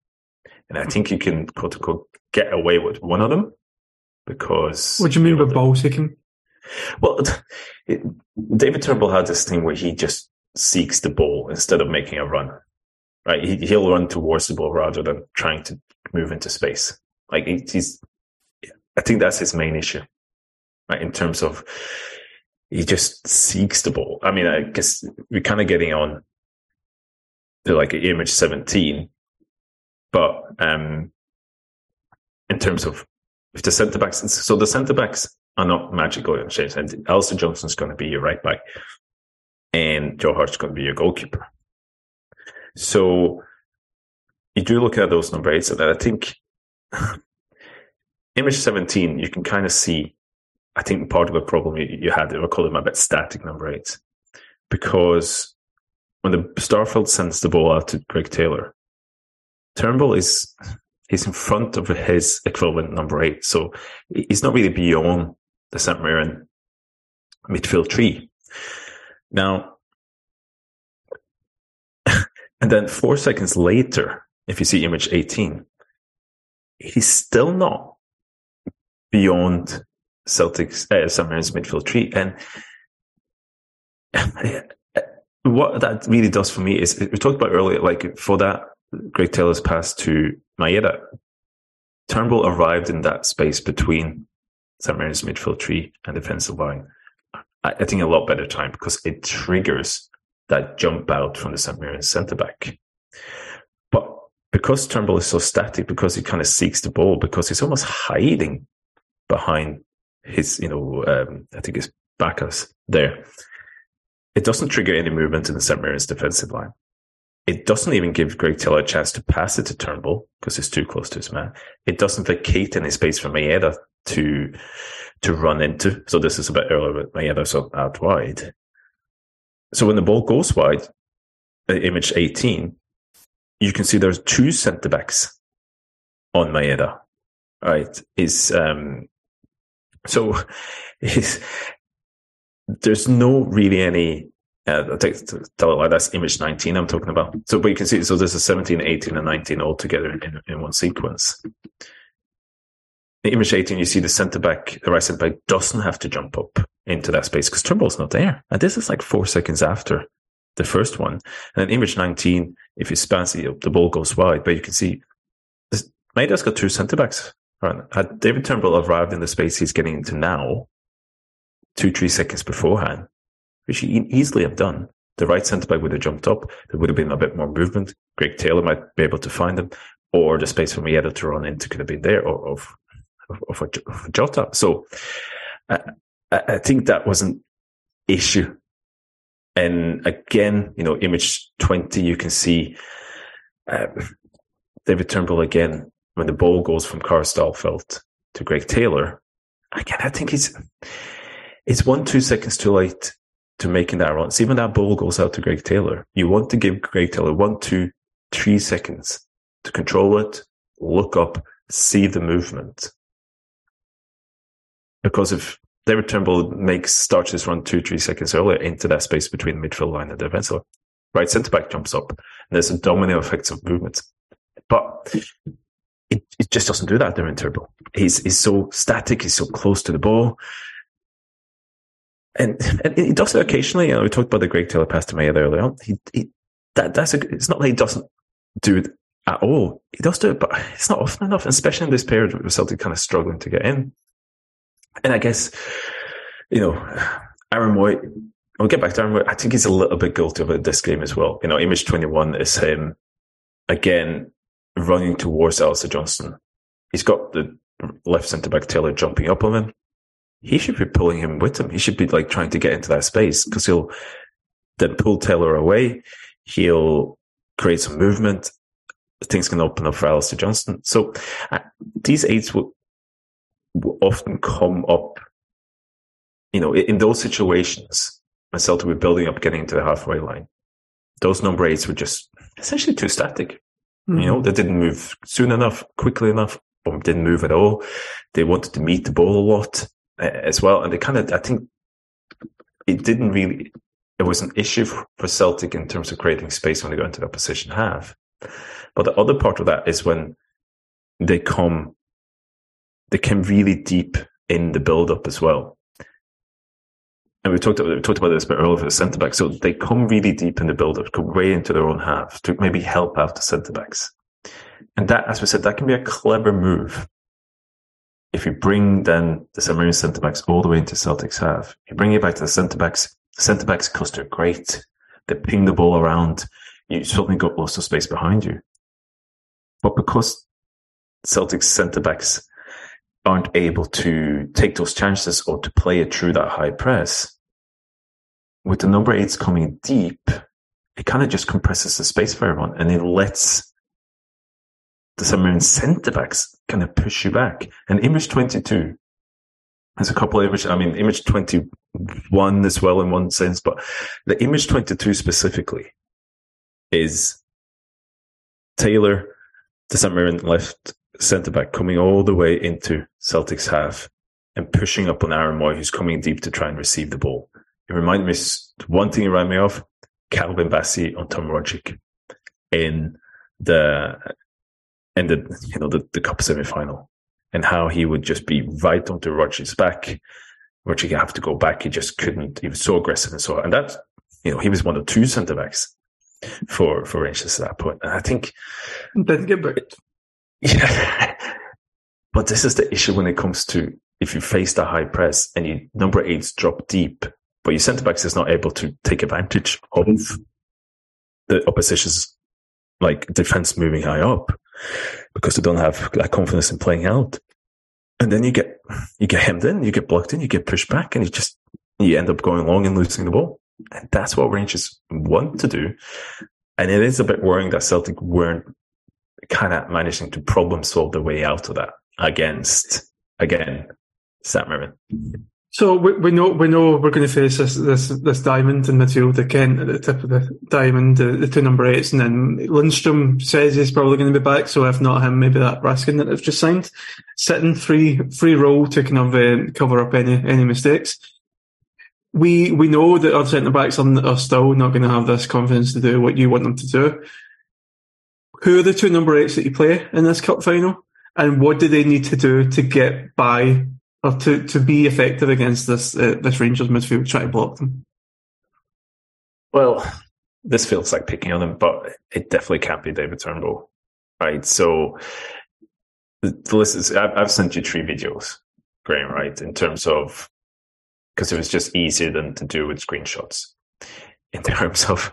And I think you can quote unquote get away with one of them because. What do you mean by ball seeking? Well, it, David Turnbull had this thing where he just seeks the ball instead of making a run. Right, he, he'll run towards the ball rather than trying to move into space. Like he's, I think that's his main issue, right? In terms of he just seeks the ball. I mean, I guess we're kind of getting on to like image 17, but um, in terms of if the centre backs, so the centre backs are not magically change. And Alistair Johnston's going to be your right back, and Joe Hart's going to be your goalkeeper. So you do look at those number eights, and I think image 17, you can kind of see, I think part of the problem you, had, I call them a bit static number eights, because when the Starfelt sends the ball out to Greg Taylor, Turnbull is he's in front of his equivalent number eight. So he's not really beyond the St. Mirren midfield tree. Now, and then four seconds later, if you see image 18, he's still not beyond Celtics, uh, St. Mirren's midfield tree. And what that really does for me is, we talked about earlier, like for that Greg Taylor's pass to Maeda, Turnbull arrived in that space between St. Mirren's midfield tree and defensive line. I, think a lot better time because it triggers that jump out from the St. Mirren's centre back. But because Turnbull is so static, because he kind of seeks the ball, because he's almost hiding behind his, you know, um, I think his backers there. It doesn't trigger any movement in the St. Mirren's defensive line. It doesn't even give Greg Taylor a chance to pass it to Turnbull because he's too close to his man. It doesn't vacate any space for Maeda to to run into. So this is a bit earlier with Maeda so out wide. So when the ball goes wide, uh, image 18, you can see there's two centre backs on Maeda. Right. Is um so is there's no really any uh, I'll take, tell it like that's image 19 I'm talking about. So, but you can see, so there's a 17, 18, and 19 all together in, in one sequence. In image 18, you see the centre back, the right centre back doesn't have to jump up into that space because Turnbull's not there. And this is like four seconds after the first one. And in image 19, if you span it, the ball goes wide, but you can see Maeda's got two centre backs. Had David Turnbull arrived in the space he's getting into now, two, three seconds beforehand, which he easily have done. The right centre back would have jumped up. There would have been a bit more movement. Greg Taylor might be able to find him, or the space for Maeda to run into could have been there, or of of, of, of Jota. So I, I think that was an issue. And again, you know, image 20, you can see uh, David Turnbull again, when the ball goes from Carl Starfelt to Greg Taylor. Again, I think it's, it's one, two seconds too late to making that run. See, when that ball goes out to Greg Taylor, you want to give Greg Taylor one, two, three seconds to control it, look up, see the movement. Because if David Turnbull makes starts his run two, three seconds earlier into that space between the midfield line and the defense, right centre back jumps up, and there's a domino effect of movement. But it, it just doesn't do that in Turnbull. He's he's so static, he's so close to the ball. And, and he does it occasionally. You know, we talked about the Greg Taylor pass to earlier on. He, he, that, that's a, it's not that he doesn't do it at all. He does do it, but it's not often enough, especially in this period with Celtic kind of struggling to get in. And I guess, you know, Aaron Mooy, I'll get back to Aaron Mooy. I think he's a little bit guilty of this game as well. You know, image 21 is him again running towards Alistair Johnston. He's got the left centre back Taylor jumping up on him. He should be pulling him with him. He should be like trying to get into that space because he'll then pull Taylor away. He'll create some movement. Things can open up for Alistair Johnston. So uh, these eights will will often come up, you know, in those situations when Celtic were building up getting to the halfway line. Those number eights were just essentially too static. Mm-hmm. You know, mm-hmm. they didn't move soon enough, quickly enough, or didn't move at all. They wanted to meet the ball a lot as well. And they kind of, I think it didn't really, it was an issue for Celtic in terms of creating space when they go into that position half. But the other part of that is when they come they came really deep in the build up as well. And we talked about, we talked about this a bit earlier for the centre back. So they come really deep in the build up, go way into their own half to maybe help out the centre backs. And that, as we said, that can be a clever move. If you bring then the St. centre backs all the way into Celtic's half, you bring it back to the centre backs. The centre backs cluster great. They ping the ball around. You suddenly got lots of space behind you. But because Celtic's centre backs aren't able to take those chances or to play it through that high press, with the number eights coming deep, it kind of just compresses the space for everyone and it lets the St Mirren centre backs kind of push you back. And image 22, there's a couple of images, I mean, image 21 as well in one sense, but the image 22 specifically is Taylor, the St Mirren left centre back coming all the way into Celtic's half and pushing up on Aaron Mooy, who's coming deep to try and receive the ball. It reminded me, one thing it reminded me of, Calvin Bassey on Tom Rogic in the, in the, you know, the, the cup semi final and how he would just be right onto Rogic's back. Rogic have to go back. He just couldn't. He was so aggressive and so, and that, you know, he was one of two centre backs for, for Rangers at that point. And I think, didn't get booked. Yeah. but this is the issue when it comes to if you face the high press and you number eights drop deep, but your centre backs is not able to take advantage of the opposition's like defense moving high up because they don't have that confidence in playing out. And then you get you get hemmed in, you get blocked in, you get pushed back, and you just you end up going long and losing the ball. And that's what Rangers want to do. And it is a bit worrying that Celtic weren't kind of managing to problem solve their way out of that against again St Mirren. So we, we know we know we're going to face this this this diamond in midfield, the Kent at the tip of the diamond, the, the two number eights, and then Lundstram says he's probably going to be back. So if not him, maybe that Raskin that they've just signed, sitting free free role to kind of uh, cover up any any mistakes. We we know that our centre backs are, are still not going to have this confidence to do what you want them to do. Who are the two number eights that you play in this cup final, and what do they need to do to get by or to, to be effective against this uh, this Rangers midfield, try to block them? Well, this feels like picking on him, but it definitely can't be David Turnbull, right? So the list is I've, I've sent you three videos, Graeme, right? In terms of because it was just easier than to do with screenshots. In terms of,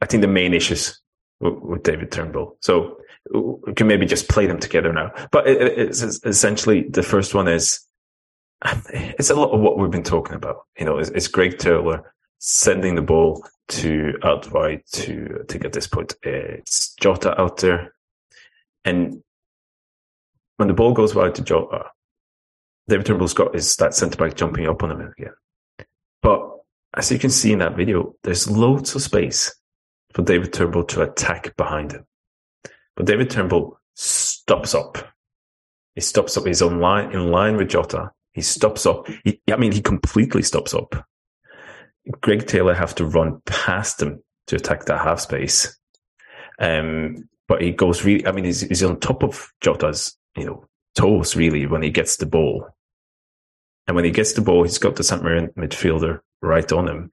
I think the main issues with, with David Turnbull. So we can maybe just play them together now. But it, it's essentially the first one is it's a lot of what we've been talking about. You know, it's, it's Greg Taylor sending the ball to out to to get this point. It's Jota out there, and when the ball goes wide to Jota, David Turnbull's got is that centre back jumping up on him again. But as you can see in that video, there's loads of space for David Turnbull to attack behind him. But David Turnbull stops up. He stops up. He's on line, in line with Jota. He stops up. He, I mean, he completely stops up. Greg Taylor have to run past him to attack that half space. Um, but he goes really, I mean, he's, he's on top of Jota's, you know, toes really when he gets the ball. And when he gets the ball, he's got the St. Mirren midfielder right on him.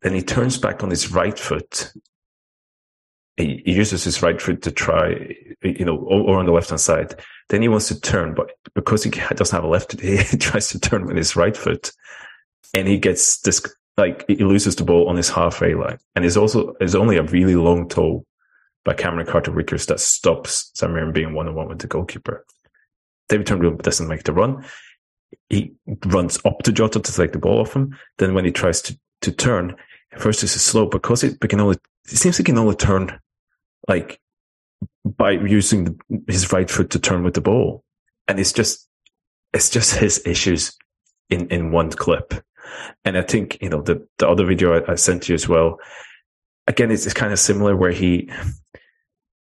Then he turns back on his right foot he, uses his right foot to try, you know, or, on the left hand side. Then he wants to turn, but because he doesn't have a left, he tries to turn with his right foot, and he gets this like he loses the ball on his halfway line, and it's also it's only a really long toe by Cameron Carter Vickers that stops St Mirren being one on one with the goalkeeper. David Turnbull doesn't make the run. He runs up to Jota to take the ball off him. Then when he tries to, to turn, first it's slow because it can only it seems he can only turn like by using the, his right foot to turn with the ball. And it's just, it's just his issues in, in one clip. And I think, you know, the, the other video I, I sent you as well, again, it's, it's kind of similar where he,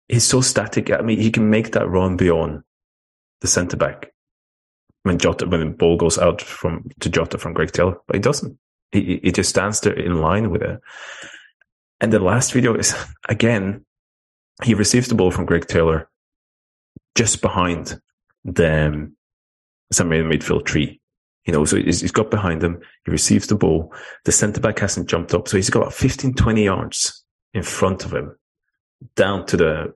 he's so static. I mean, he can make that run beyond the centre back when Jota, when the ball goes out from to Jota from Greg Taylor, but he doesn't. He, he just stands there in line with it. And the last video is again, he receives the ball from Greg Taylor just behind the um, St Mirren midfield tree. You know, so he's, he's got behind him. He receives the ball. The centre back hasn't jumped up. So he's got about 15, 20 yards in front of him down to the,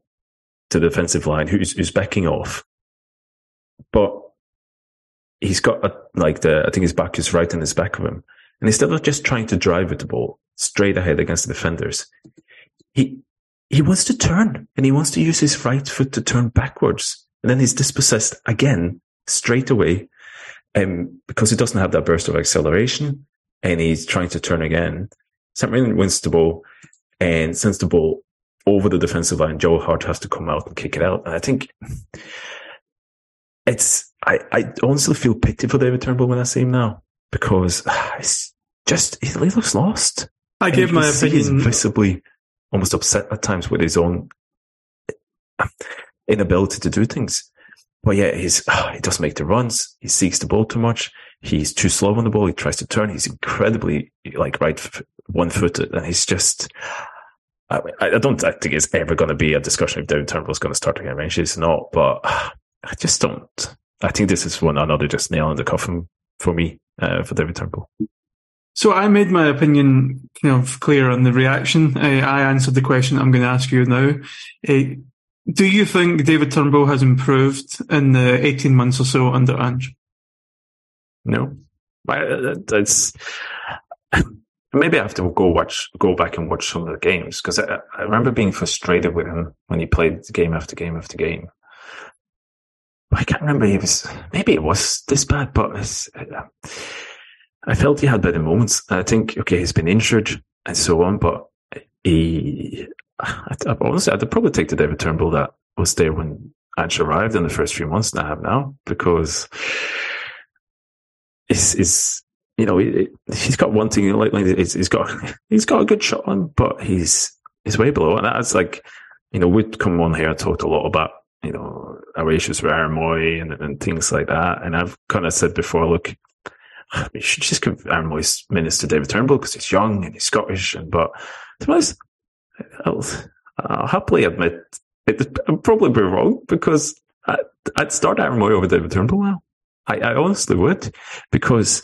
to the defensive line who's, who's backing off. But he's got a, like the, I think his back is right in his back of him. And instead of just trying to drive with the ball straight ahead against the defenders, he, he wants to turn and he wants to use his right foot to turn backwards. And then he's dispossessed again straight away um, because he doesn't have that burst of acceleration and he's trying to turn again. St. Mirren wins the ball and sends the ball over the defensive line. Joe Hart has to come out and kick it out. And I think it's, I, I honestly feel pity for David Turnbull when I see him now because it's just, he looks lost. I give my opinion. Visibly almost upset at times with his own inability to do things. But yeah, he's, he doesn't make the runs. He seeks the ball too much. He's too slow on the ball. He tries to turn. He's incredibly like right one footed and he's just, I, I don't I think it's ever going to be a discussion if David Turnbull is going to start again. Range. It's not, but I just don't. I think this is one another just nail in the coffin for me, uh, for David Turnbull. So I made my opinion kind of clear on the reaction. I, I answered the question I'm going to ask you now. Uh, do you think David Turnbull has improved in the 18 months or so under Ange? No. That's maybe I have to go watch, go back and watch some of the games because I, I remember being frustrated with him when he played game after game after game. I can't remember. He was maybe it was this bad, but uh, I felt he had better moments. I think okay, he's been injured and so on, but he. I, I honestly, I'd probably take the David Turnbull that was there when Ange arrived in the first few months than I have now because is you know he, has got one thing like, like he's, he's got he's got a good shot on, but he's he's way below, and that's like you know we'd come on here and talked a lot about you know our issues with Aaron and, and things like that, and I've kind of said before, look. You should just give Aaron to David Turnbull because he's young and he's Scottish, and but to be honest, I'll, I'll happily admit it, I'd probably be wrong because I, would start Aaron Mooy over David Turnbull now. I, I honestly would because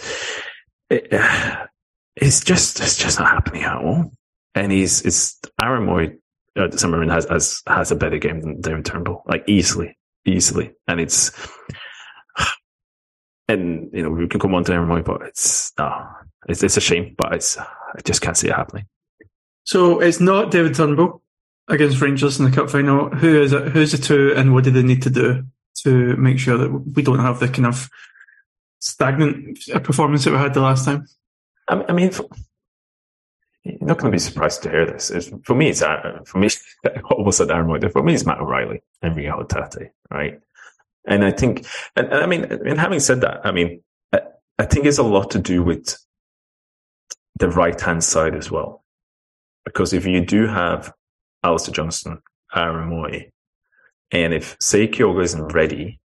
it, it's just it's just not happening at all. And he's it's Aaron Mooy uh, Summerman has, has has a better game than David Turnbull, like easily, easily. And it's and you know we can come on to Aaron but it's no, it's it's a shame, but it's I just can't see it happening. So it's not David Turnbull against Rangers in the cup final. Who is it? Who's the two, and what do they need to do to make sure that we don't have the kind of stagnant performance that we had the last time? I mean, for, you're not going to be surprised to hear this. It's, for me, it's uh, for me almost at Aaron. For me, it's Matt O'Riley and Reo Hatate, right? And I think, and, and I mean, and having said that, I mean, I, I think it's a lot to do with the right hand side as well, because if you do have Alistair Johnston, Aaron Mooy. And if say Kyogo isn't ready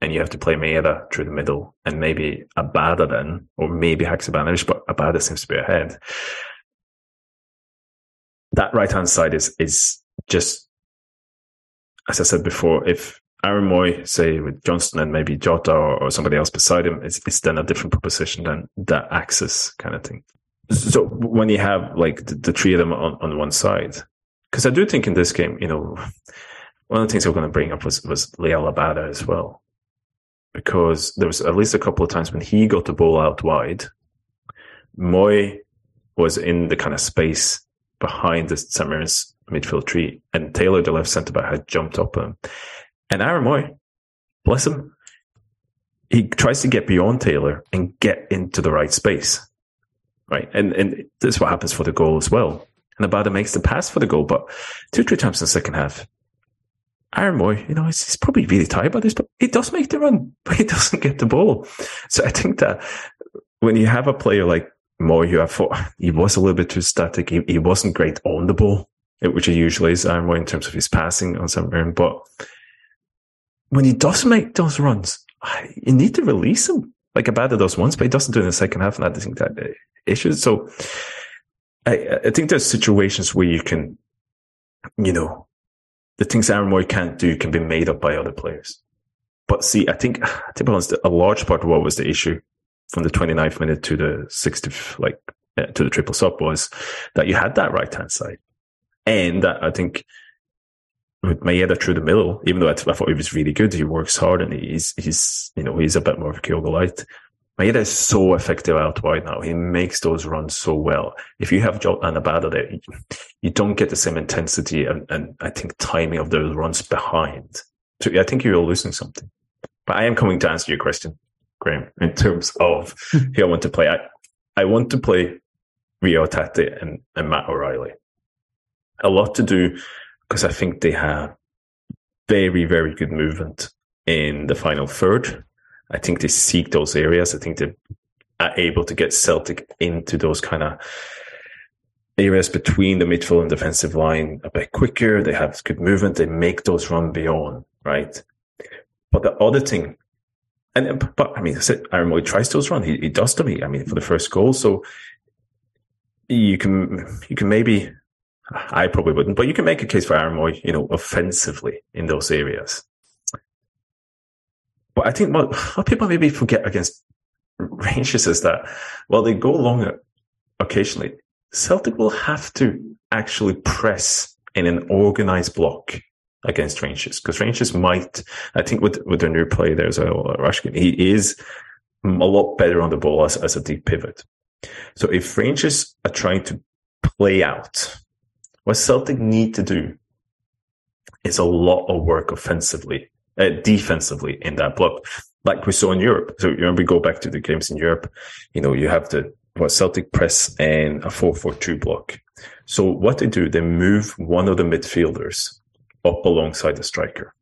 and you have to play Maeda through the middle and maybe Abada then, or maybe Haksabanovic, but Abada seems to be ahead. That right hand side is, is just, as I said before, if Aaron Mooy, say with Johnston and maybe Jota or, or somebody else beside him, it's, it's then a different proposition than that axis kind of thing. So when you have like the, the three of them on, on one side, because I do think in this game, you know, one of the things I'm going to bring up was was Liel Abada as well, because there was at least a couple of times when he got the ball out wide, Mooy was in the kind of space behind the St. Midfield tree, and Taylor, the left centre back, had jumped up him, and Aaron Mooy, bless him, he tries to get beyond Taylor and get into the right space, right, and and this is what happens for the goal as well and Abada makes the pass for the goal, but two, three times in the second half, Aaron Mooy, you know, he's, probably really tired by this, but he does make the run, but he doesn't get the ball. So I think that when you have a player like Mooy, who I thought he was a little bit too static, he, he wasn't great on the ball, which he usually is, Aaron Mooy, in terms of his passing on some. But when he does make those runs, you need to release him. Like Abada once, but he doesn't do it in the second half, and I think that uh, issues. So I, I think there's situations where you can, you know, the things Aaron Mooy can't do can be made up by other players. But see, I think, to be honest, a large part of what was the issue from the 29th minute to the 60th, like, uh, to the triple sub was that you had that right hand side. And that I think with Maeda through the middle, even though I, thought he was really good, he works hard and he's, he's, you know, he's a bit more of a Kyogo light. Maeda is so effective out wide now. He makes those runs so well. If you have Jota and Abada there, you don't get the same intensity and, and I think timing of those runs behind. So I think you're losing something. But I am coming to answer your question, Graeme, in terms of who I want to play. I, I want to play Reo Hatate and, and Matt O'Riley. A lot to do because I think they have very, very good movement in the final third I think they seek those areas. I think they are able to get Celtic into those kind of areas between the midfield and defensive line a bit quicker. They have good movement. They make those run beyond, right? But the other thing, and but I mean, I said Aaron Mooy tries those run. He, he does to me. I mean, for the first goal, so you can you can maybe I probably wouldn't, but you can make a case for Aaron Mooy, you know, offensively in those areas. But I think what, what people maybe forget against Rangers is that while they go long occasionally, Celtic will have to actually press in an organized block against Rangers because Rangers might, I think with, with their new play there's a Raskin, he is a lot better on the ball as, as a deep pivot. So if Rangers are trying to play out, what Celtic need to do is a lot of work offensively, uh, defensively in that block, like we saw in Europe. So when we go back to the games in Europe, you know, you have the what Celtic press and a 4-4-2 block. So what they do, they move one of the midfielders up alongside the striker.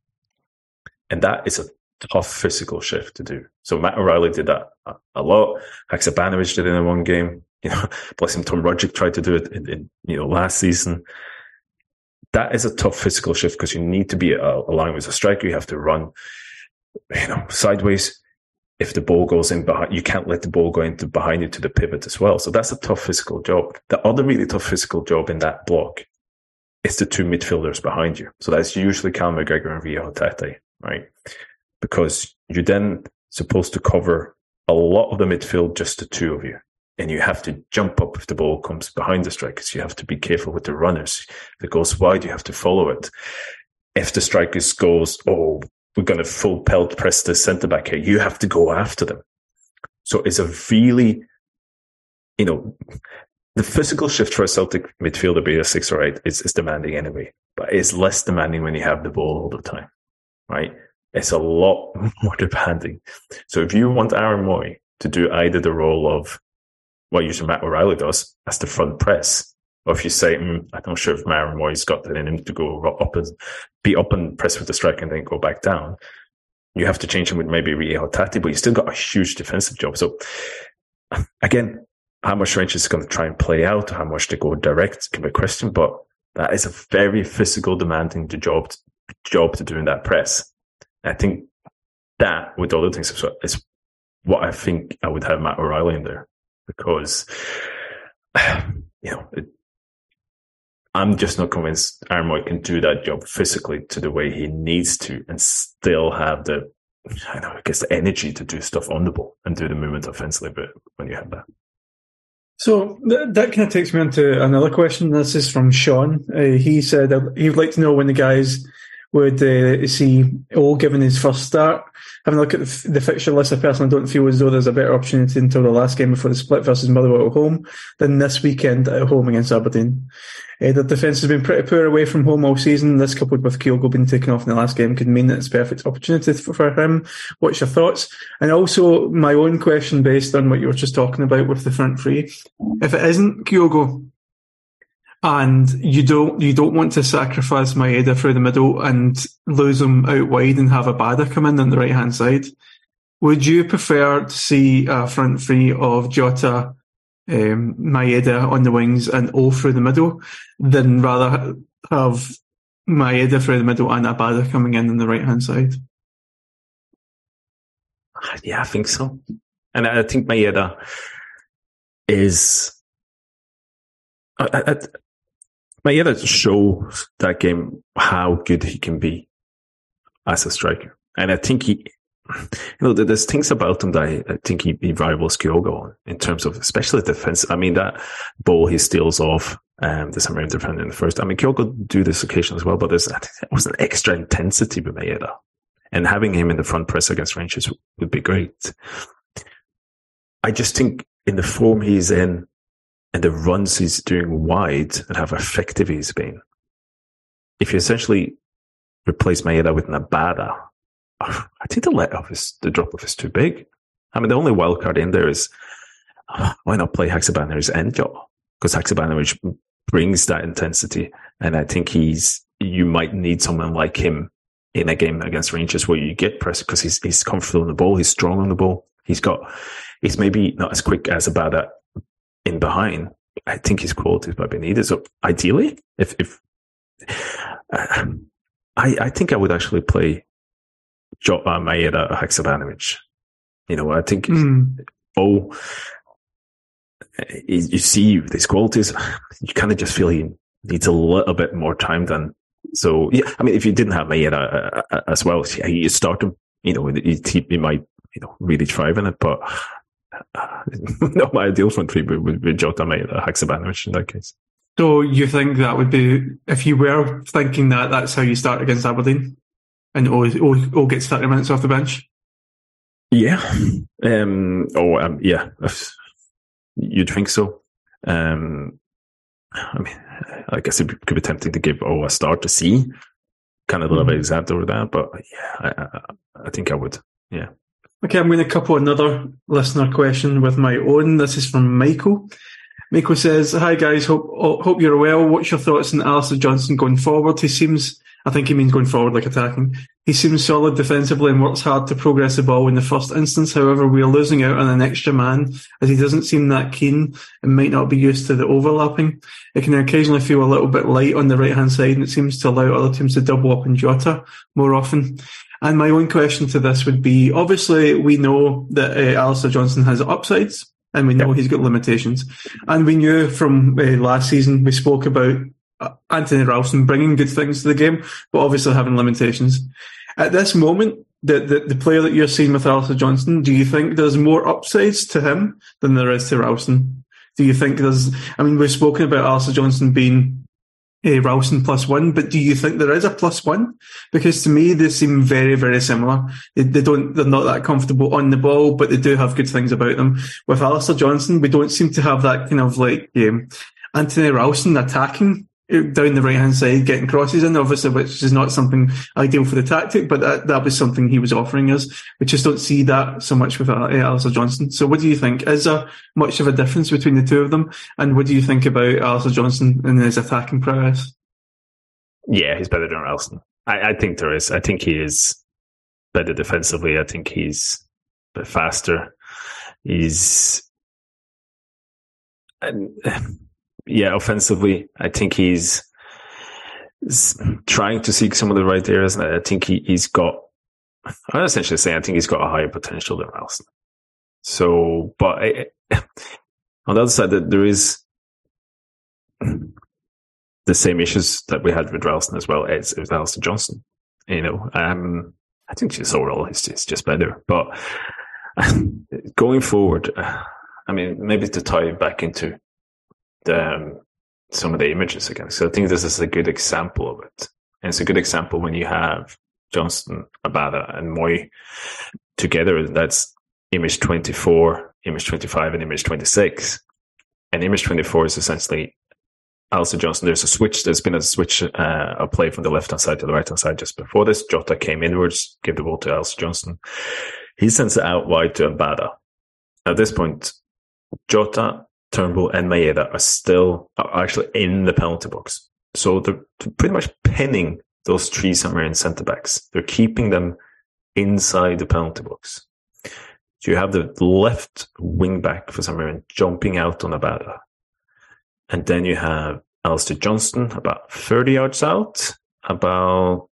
And that is a tough physical shift to do. So Matt O'Riley did that a, lot. Haksabanovic did it in one game. You know, bless Tom Rogic tried to do it in, in you know, last season. That is a tough physical shift because you need to be uh, aligned with a striker. You have to run, you know, sideways. If the ball goes in behind, you can't let the ball go into behind you to the pivot as well. So that's a tough physical job. The other really tough physical job in that block is the two midfielders behind you. So that's usually Cal McGregor and Reo Hatate, right? Because you're then supposed to cover a lot of the midfield, just the two of you. And you have to jump up if the ball comes behind the strikers. You have to be careful with the runners. If it goes wide, you have to follow it. If the strikers goes, oh, we're going to full pelt press the centre back here, you have to go after them. So it's a really, you know, the physical shift for a Celtic midfielder, be a six or eight, is, is demanding anyway, but it's less demanding when you have the ball all the time, right? It's a lot more demanding. So if you want Aaron Mooy to do either the role of what usually Matt O'Riley does as the front press, or if you say, mm, I'm not sure if Aaron Mooy's got that in him to go up and be up and press with the strike and then go back down, you have to change him with maybe Reo Hatate, but you still got a huge defensive job. So again, how much Rangers is going to try and play out, how much they go direct can be a question, but that is a very physical demanding job, job to do in that press. I think that with all the things is what I think I would have Matt O'Riley in there because, you know, it, I'm just not convinced Aaron Mooy can do that job physically to the way he needs to and still have the, I know, I guess the energy to do stuff on the ball and do the movement offensively, but when you have that. So that, that kind of takes me on to another question. This is from Sean. Uh, he said he would like to know when the guys would uh, see O given his first start. Having a look at the, fixture list, I personally don't feel as though there's a better opportunity until the last game before the split versus Motherwell at home than this weekend at home against Aberdeen. Uh, the defence has been pretty poor away from home all season. This coupled with Kyogo being taken off in the last game could mean that it's a perfect opportunity for, for him. What's your thoughts? And also my own question based on what you were just talking about with the front three. If it isn't Kyogo, and you don't you don't want to sacrifice Maeda through the middle and lose him out wide and have a Abada come in on the right hand side. Would you prefer to see a front three of Jota, um, Maeda on the wings and O through the middle than rather have Maeda through the middle and Abada coming in on the right hand side? Yeah, I think so. And I think Maeda is. I, I, but yeah, that shows that game how good he can be as a striker. And I think he, you know, there's things about him that I, I think he, he rivals Kyogo on in terms of, especially defense. I mean, that ball he steals off, um, the St Mirren defender in the first. I mean, Kyogo do this occasion as well, but there's, I think there was an extra intensity with Maeda. And having him in the front press against Rangers would be great. I just think in the form he's in, and the runs he's doing wide and how effective he's been. If you essentially replace Maeda with Abada, I think the let off is the drop off is too big. I mean, the only wild card in there is why not play Haksabanovic end job? Because Haksabanovic brings that intensity, and I think he's you might need someone like him in a game against Rangers where you get pressed because he's he's comfortable on the ball, he's strong on the ball, he's got he's maybe not as quick as Abada in behind, I think his qualities might be needed. So ideally, if if uh, I I think I would actually play jo- uh, Maeda Haksabanovic. You know, I think mm. oh, you see these qualities, you kind of just feel he needs a little bit more time than. So yeah, I mean, if you didn't have Maeda uh, uh as well, you start him. You know, he, he might you know really thrive in it, but not my ideal front three would be Jota, Maeda, Haksabanovic in that case. So you think that would be, if you were thinking that, that's how you start against Aberdeen? And all, all, gets 30 minutes off the bench? Yeah. Um, oh, um, yeah. you'd think so. Um, I mean, I guess it could be tempting to give O a start to see, kind of a little bit exact over that, but yeah, I, I, I think I would. Yeah. Okay, I'm going to couple another listener question with my own. This is from Michael. Michael says, "Hi guys, hope hope you're well. What's your thoughts on Alistair Johnston going forward? He seems, I think he means going forward, like attacking. He seems solid defensively and works hard to progress the ball in the first instance. However, we are losing out on an extra man as he doesn't seem that keen and might not be used to the overlapping. It can occasionally feel a little bit light on the right hand side, and it seems to allow other teams to double up on Jota more often." And my own question to this would be: Obviously, we know that uh, Alistair Johnston has upsides and we know yep. he's got limitations. And we knew from uh, last season, we spoke about uh, Anthony Ralston bringing good things to the game, but obviously having limitations. At this moment, the, the, the player that you're seeing with Alistair Johnston, do you think there's more upsides to him than there is to Ralston? Do you think there's, I mean, we've spoken about Alistair Johnston being uh, Ralston plus one, but do you think there is a plus one? Because to me, they seem very, very similar. They, they, don't, they're not that comfortable on the ball, but they do have good things about them. With Alistair Johnston, we don't seem to have that kind of like, um, Anthony Ralston attacking down the right hand side, getting crosses in, obviously, which is not something ideal for the tactic, but that, that was something he was offering us. We just don't see that so much with uh, Alistair Johnston. So what do you think? Is there much of a difference between the two of them? And what do you think about Alistair Johnston and his attacking prowess? Yeah, he's better than Ralston. I, I think there is. I think he is better defensively. I think he's a bit faster. He's, and, yeah, offensively, I think he's, trying to seek some of the right areas. And I think he, he's got, I'm essentially saying I think he's got a higher potential than Ralston. So, but I, on the other side, that there is the same issues that we had with Ralston as well as with Alistair Johnston. You know, um, I think just overall it's, it's just better. But going forward, I mean, maybe to tie back into the, um, some of the images again. So I think this is a good example of it. And it's a good example when you have Johnston, Abada, and Mooy together. That's image 24, image 25, and image 26. And image 24 is essentially Alistair Johnston. There's a switch. There's been a switch, uh, a play from the left hand side to the right hand side just before this. Jota came inwards, gave the ball to Alistair Johnston. He sends it out wide to Abada. At this point, Jota Turnbull and Maeda are still are actually in the penalty box. So they're pretty much pinning those three St Mirren centre backs. They're keeping them inside the penalty box. So you have the left wing back for St Mirren jumping out on Abada. And then you have Alistair Johnston about 30 yards out, about,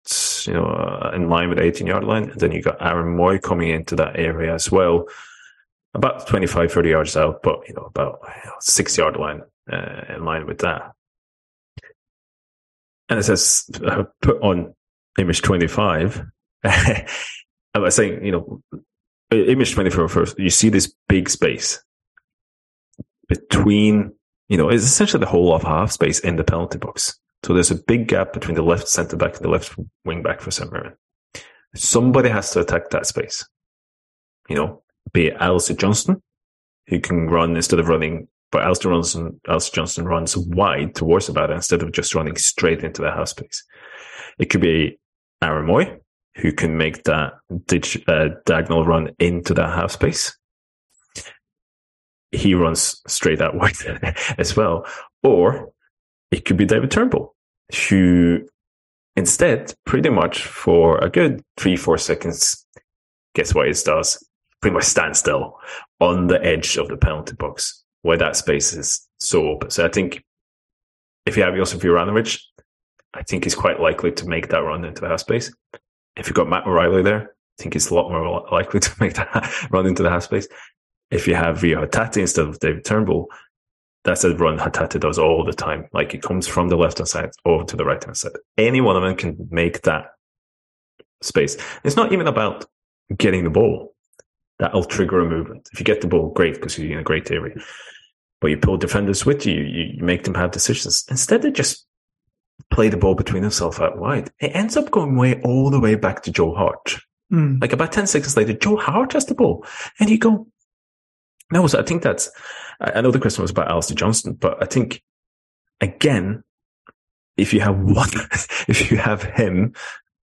you know, uh, in line with the 18 yard line. And then you got Aaron Mooy coming into that area as well about 25, 30 yards out, but you know, about six yard line uh, in line with that. And it says uh, put on image 25. I was saying, you know, image 24 first, you see this big space between, you know, it's essentially the whole of half space in the penalty box. So there's a big gap between the left centre back and the left wing back for St. Mirren. Somebody has to attack that space. You know, be it Alistair Johnston, who can run instead of running, but Alistair, Johnston, Alistair Johnston runs wide towards the batter instead of just running straight into the half space. It could be Aaron Mooy, who can make that ditch, uh, diagonal run into that half space. He runs straight out wide as well. Or it could be David Turnbull, who instead, pretty much for a good three, four seconds, guess what he does? Pretty much stand still on the edge of the penalty box where that space is so open. So I think if you have Josip Juranovic, I think he's quite likely to make that run into the half space. If you've got Matt O'Riley there, I think he's a lot more likely to make that run into the half space. If you have Reo Hatate instead of David Turnbull, that's a run Hatate does all the time. Like it comes from the left hand side over to the right hand side. Any one of them can make that space. It's not even about getting the ball that'll trigger a movement. If you get the ball, great, because you're in a great area. But you pull defenders with you, you, you make them have decisions. Instead, they just play the ball between themselves out wide. It ends up going way all the way back to Joe Hart. Mm. Like about 10 seconds later, Joe Hart has the ball. And you go, No, so I think that's, I know the question was about Alistair Johnston, but I think again, if you have one, if you have him,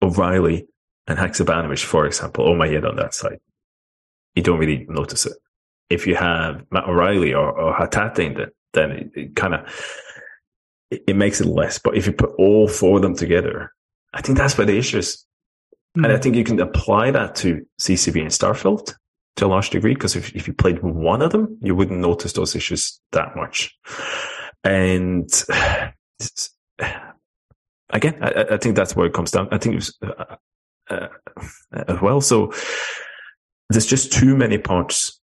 O'Riley and Haksabanovic, for example, oh my head on that side, you don't really notice it. If you have Matt O'Riley or, or Hatate in it, then it, it kind of, it, it, makes it less. But if you put all four of them together, I think that's where the issue is. Mm-hmm. And I think you can apply that to CCV and Starfelt to a large degree, because if, if you played one of them, you wouldn't notice those issues that much. And again, I, I, think that's where it comes down. I think it was uh, uh, as well. So there's just too many parts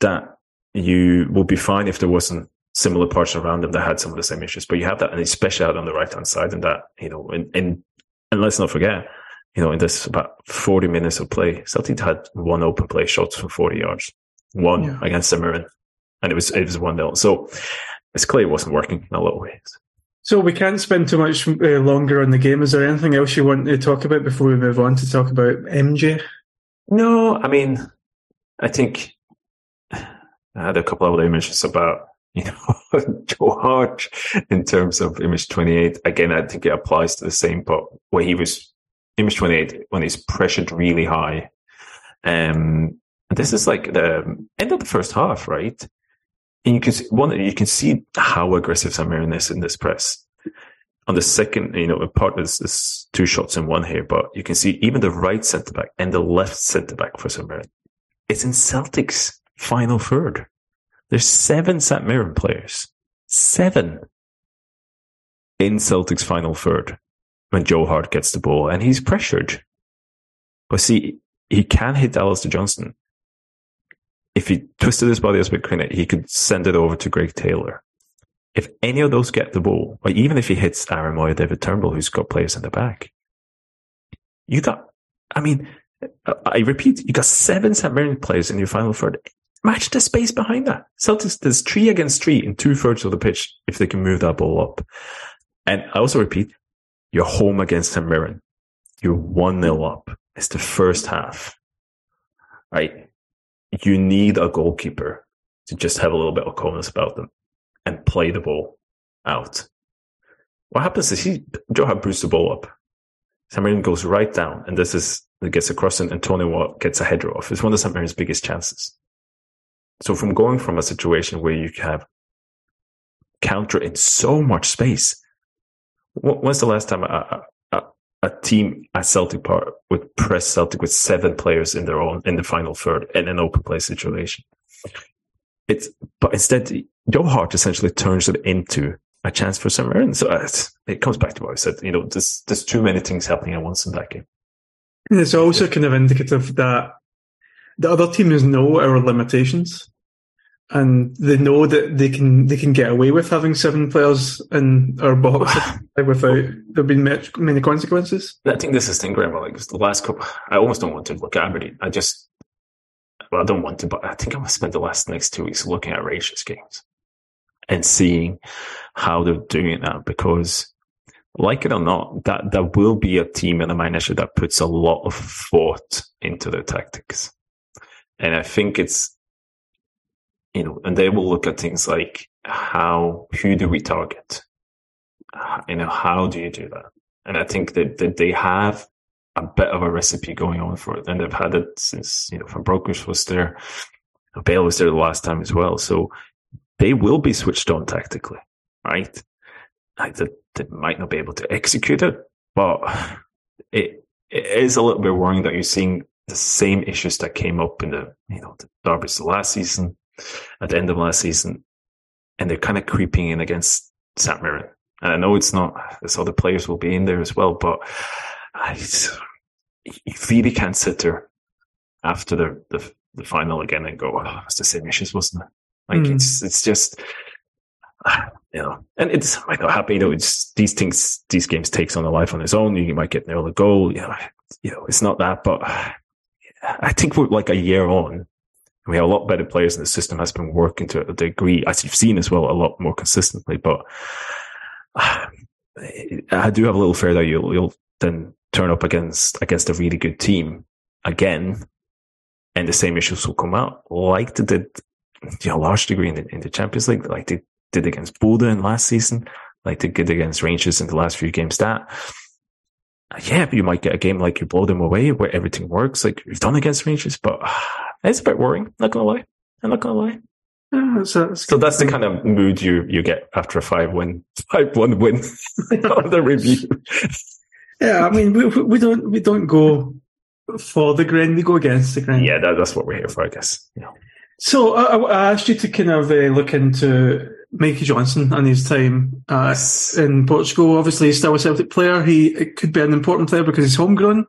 that you will be fine if there wasn't similar parts around them that had some of the same issues. But you have that, and especially out on the right hand side, and that you know, and, and and let's not forget, you know, in this about 40 minutes of play, Celtic had one open play shots from 40 yards, one yeah. against St and it was it was one nil. So it's clear it wasn't working in a lot of ways. So we can't spend too much uh, longer on the game. Is there anything else you want to talk about before we move on to talk about MJ? No, I mean, I think I had a couple of other images about you know Hart in terms of image twenty eight. Again, I think it applies to the same, but where he was image twenty eight when he's pressured really high. Um, this is like the end of the first half, right? And you can see one, you can see how aggressive St Mirren is in this press. On the second, you know, part is, this two shots in one here, but you can see even the right centre back and the left centre back for St Mirren. It's in Celtic's final third. There's seven St Mirren players, seven in Celtic's final third when Joe Hart gets the ball and he's pressured. But see, he can hit Alistair Johnston if he twisted his body a bit he could send it over to Greg Taylor. If any of those get the ball, or even if he hits Aaron Mooy, David Turnbull, who's got players in the back, you got, I mean, I repeat, you got seven St. Mirren players in your final third. Match the space behind that. Celtics, there's three against three in two thirds of the pitch if they can move that ball up. And I also repeat, you're home against St. Mirren. You're 1 0 up. It's the first half. Right? you need a goalkeeper to just have a little bit of coolness about them and play the ball out. What happens is he, Joe had bruised the ball up. St Mirren goes right down, and this is, it gets across, and, Antonio gets a header off. It's one of St Mirren's biggest chances. So from going from a situation where you have counter in so much space, when's the last time a, a team at Celtic Park would press Celtic with seven players in their own in the final third in an open play situation. It's but instead your heart essentially turns it into a chance for St Mirren. So uh, it comes back to what I said. You know, there's there's too many things happening at once in that game. It's also kind of indicative that the other teams know our limitations and they know that they can they can get away with having seven players in our box without there being many consequences. I think this is thing, Graeme. Like the last couple, I almost don't want to look at Aberdeen. I just, well, I don't want to, but I think I'm gonna spend the last next two weeks looking at Rangers games and seeing how they're doing now. Because, like it or not, that that will be a team in a manager that puts a lot of thought into their tactics, and I think it's you know, and they will look at things like how, who do we target? You know, how do you do that? And I think that, that they have a bit of a recipe going on for it. And they've had it since, you know, Van Bronckhorst was there. Beale was there the last time as well. So they will be switched on tactically, right? They, they might not be able to execute it, but it, it is a little bit worrying that you're seeing the same issues that came up in the, you know, the derbies last season at the end of last season, and they're kind of creeping in against St. Mirren. And I know it's not, there's other players will be in there as well, but I, you really can't sit there after the, the, the final again and go, oh, it's the same issues, wasn't it? Like mm. it's, it's just, you know, and it's might not. You know, it's these things, these games takes on a life on its own. You might get an early goal. You know, you know, it's not that, but I think we're like a year on we have a lot better players and the system has been working to a degree, as you've seen as well, a lot more consistently. But I do have a little fear that you'll, you'll then turn up against, against a really good team again and the same issues will come out like they did you know, large degree in the, in the Champions League, like they did against Bodø in last season, like they did against Rangers in the last few games. That, yeah, but you might get a game like you blow them away where everything works, like you've done against Rangers, but it's a bit worrying. Not gonna lie. I'm not gonna lie. Yeah, so, so that's the kind of mood you, you get after a five win, five one win on the review. Yeah, I mean, we, we don't, we don't go for the grain, we go against the grain. Yeah, that, that's what we're here for, I guess. Yeah. So I, I asked you to kind of uh, look into Mikey Johnston and his time uh, yes. in Portugal. Obviously, he's still a Celtic player. He could be an important player because he's homegrown.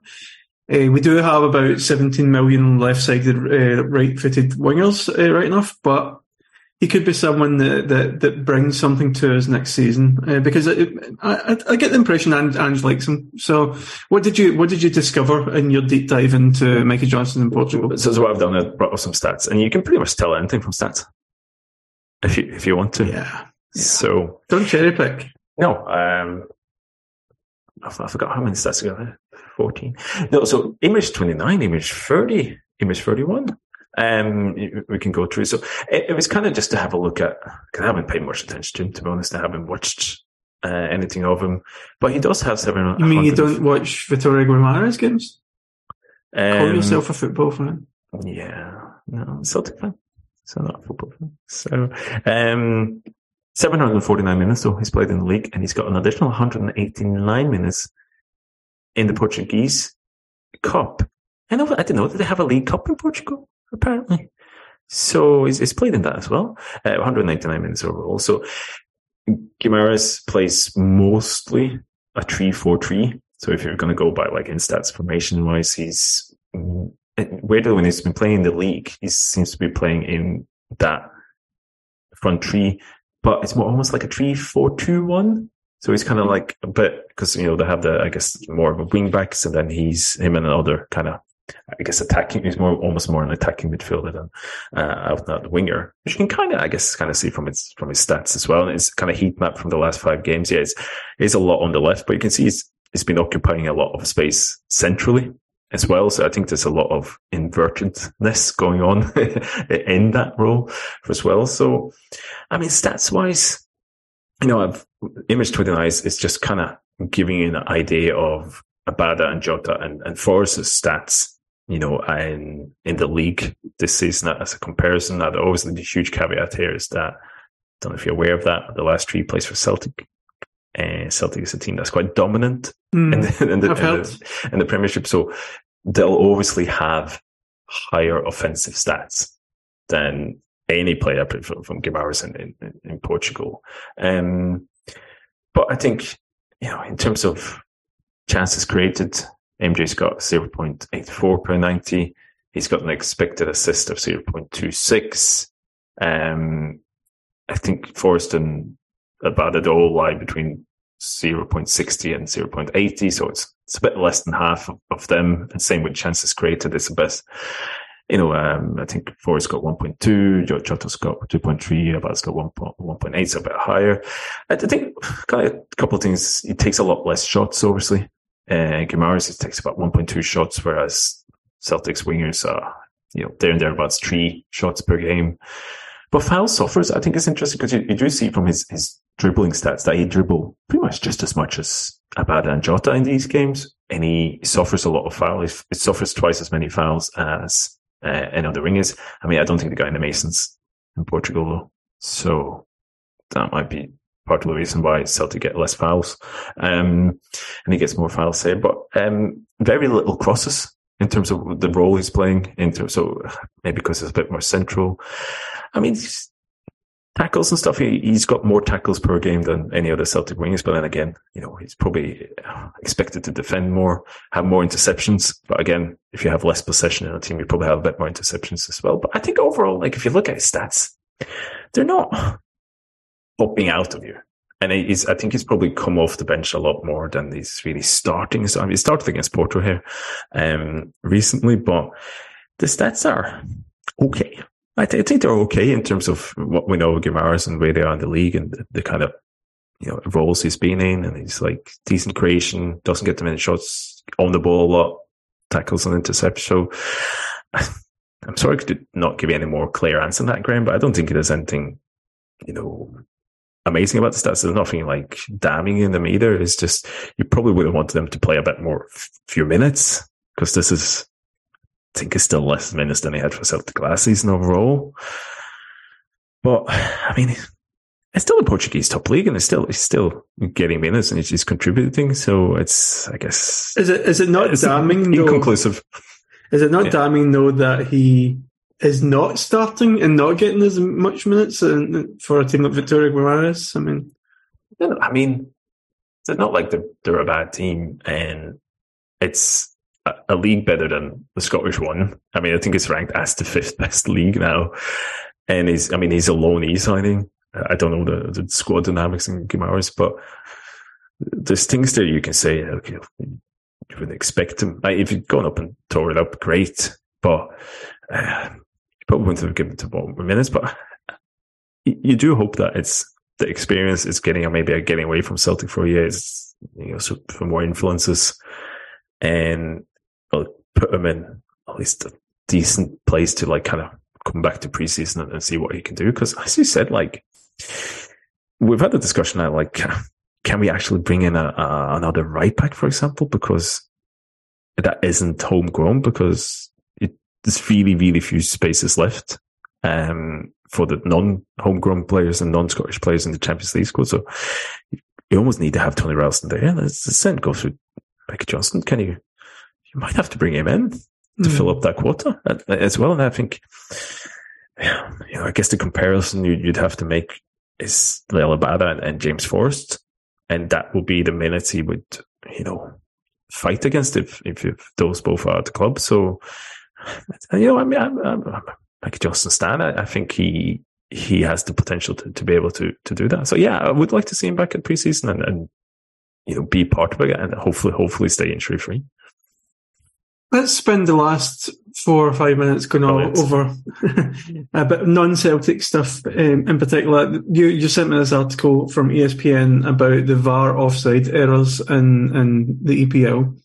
Uh, we do have about 17 million left-sided uh, right-footed wingers, uh, right enough, but he could be someone that, that, that brings something to us next season uh, because it, I, I, get the impression Ange, Ange likes him. So, what did you what did you discover in your deep dive into Mikey Johnston in Portugal? So, so what I've done, I brought up some stats, and you can pretty much tell anything from stats if you if you want to. Yeah. yeah. So don't cherry pick. No, um, I, I forgot how many stats I got. Fourteen. No, so image twenty nine, image thirty, image thirty one um, we can go through. So it, it was kind of just to have a look at, because I haven't paid much attention to him, to be honest. I haven't watched uh, anything of him, but he does have seven. You mean you don't watch Vitória Guimarães games? Um, Call yourself a football fan? Yeah, no, Celtic fan. So not a football fan. So, um, 749 minutes so he's played in the league and he's got an additional 189 minutes in the Portuguese Cup. I know, I didn't know that they have a League Cup in Portugal apparently. So he's, he's played in that as well. Uh, 199 minutes overall. So Guimarães plays mostly a 3-4-3. So if you're going to go by like in stats formation wise, he's weirdly when he's been playing in the league, he seems to be playing in that front three, but it's more almost like a 3-4-2-1. So he's kind of like a bit because you know they have the I guess more of a wing backs, and then he's him and another kind of I guess attacking is more almost more an attacking midfielder than uh, out the winger, which you can kind of I guess kind of see from its from his stats as well. And it's kind of heat map from the last five games. Yeah, it's, it's a lot on the left, but you can see he's he's been occupying a lot of space centrally as well. So I think there's a lot of invertedness going on in that role as well. So I mean, stats wise, you know, I've, image 29 is, is just kind of giving you an idea of Abada and Jota and, and Forrest's stats you know, in in the league this season as a comparison. Now, always the huge caveat here is that I don't know if you're aware of that. but The last three plays for Celtic. Uh, Celtic is a team that's quite dominant mm, in, the, in, the, in, the, in the Premiership, so they'll obviously have higher offensive stats than any player from, from Guimarães in, in, in Portugal. Um, but I think, you know, in terms of chances created, MJ's got 0.84 per 90. He's got an expected assist of 0.26. Um, I think Forrest and Abada all lie between 0.60 and 0.80. So it's, it's a bit less than half of, them. And same with chances created. It's the best. You know, um, I think Forrest got 1.2, George Jota's got 2.3, Abada's got 1.8, so a bit higher. I think a couple of things. He takes a lot less shots, obviously. Uh, Guimarães takes about 1.2 shots, whereas Celtics wingers are, you know, there and thereabouts three shots per game. But foul suffers, I think it's interesting because you, you, do see from his, his dribbling stats that he dribble pretty much just as much as Abada and Jota in these games. And he suffers a lot of fouls. He suffers twice as many fouls as uh, any other wingers. I mean, I don't think the guy in the Masons in Portugal though. So that might be part of the reason why Celtic get less fouls. Um, and he gets more fouls saved, but, um, very little crosses in terms of the role he's playing into. So maybe because it's a bit more central. I mean, tackles and stuff. He, has got more tackles per game than any other Celtic wingers. But then again, you know, he's probably expected to defend more, have more interceptions. But again, if you have less possession in a team, you probably have a bit more interceptions as well. But I think overall, like if you look at his stats, they're not popping out of you. And he's, I think he's probably come off the bench a lot more than he's really starting. So I mean, he started against Porto here, um, recently, but the stats are okay. I, th- I, think they're okay in terms of what we know of Guimarães and where they are in the league and the, the, kind of, you know, roles he's been in. And he's like decent creation, doesn't get too many shots on the ball a lot, tackles and intercepts. So I'm, sorry to not give you any more clear answer on that, Graeme, but I don't think there's anything, you know, amazing about the stats. There's nothing like damning in them either. It's just you probably would have wanted them to play a bit more, few minutes, because this is, I think, it's still less minutes than he had for Celtic last season overall. But I mean, it's still a Portuguese top league, and it's still it's still getting minutes and he's contributing. So it's, I guess, is it is it not damning? Inconclusive. Though, is it not yeah. damning though that he is not starting and not getting as much minutes for a team like Victoria Guimaraes? I mean, I mean, it's not like they're, they're a bad team, and it's a, a league better than the Scottish one. I mean, I think it's ranked as the fifth best league now, and he's, I mean, he's a loan e signing. I don't know the, the squad dynamics in Guimaraes, but there's things that you can say, okay, you would expect him. Like, if you'd gone up and tore it up, great. But uh, probably wouldn't have given to more minutes. But you do hope that it's the experience is getting, or maybe getting away from Celtic for years, you know, so for more influences and put him in at least a decent place to like kind of come back to preseason and, and see what he can do. Because as you said, like we've had the discussion now, like, can we actually bring in a, a, another right back, for example, because that isn't homegrown because there's really, really few spaces left. Um, for the non-homegrown players and non-Scottish players in the Champions League squad. So you almost need to have Tony Ralston there. Yeah, Let's send go through Michael Johnston. Can you, you might have to bring him in to mm. fill up that quota as well. And I think, you know, I guess the comparison you'd have to make is Liel Abada and, and James Forrest. And that would be the minutes he would, you know, fight against if, if, if those both are at the club. So, you know, I mean, I'm, I'm, I'm like Justin Stan. I, I, think he, he has the potential to, to be able to, to do that. So yeah, I would like to see him back at preseason and, and, you know, be part of it and hopefully, hopefully stay injury free. Let's spend the last four or five minutes going all over a bit of non-Celtic stuff um, in particular. You you sent me this article from ESPN about the VAR offside errors in, in the EPL.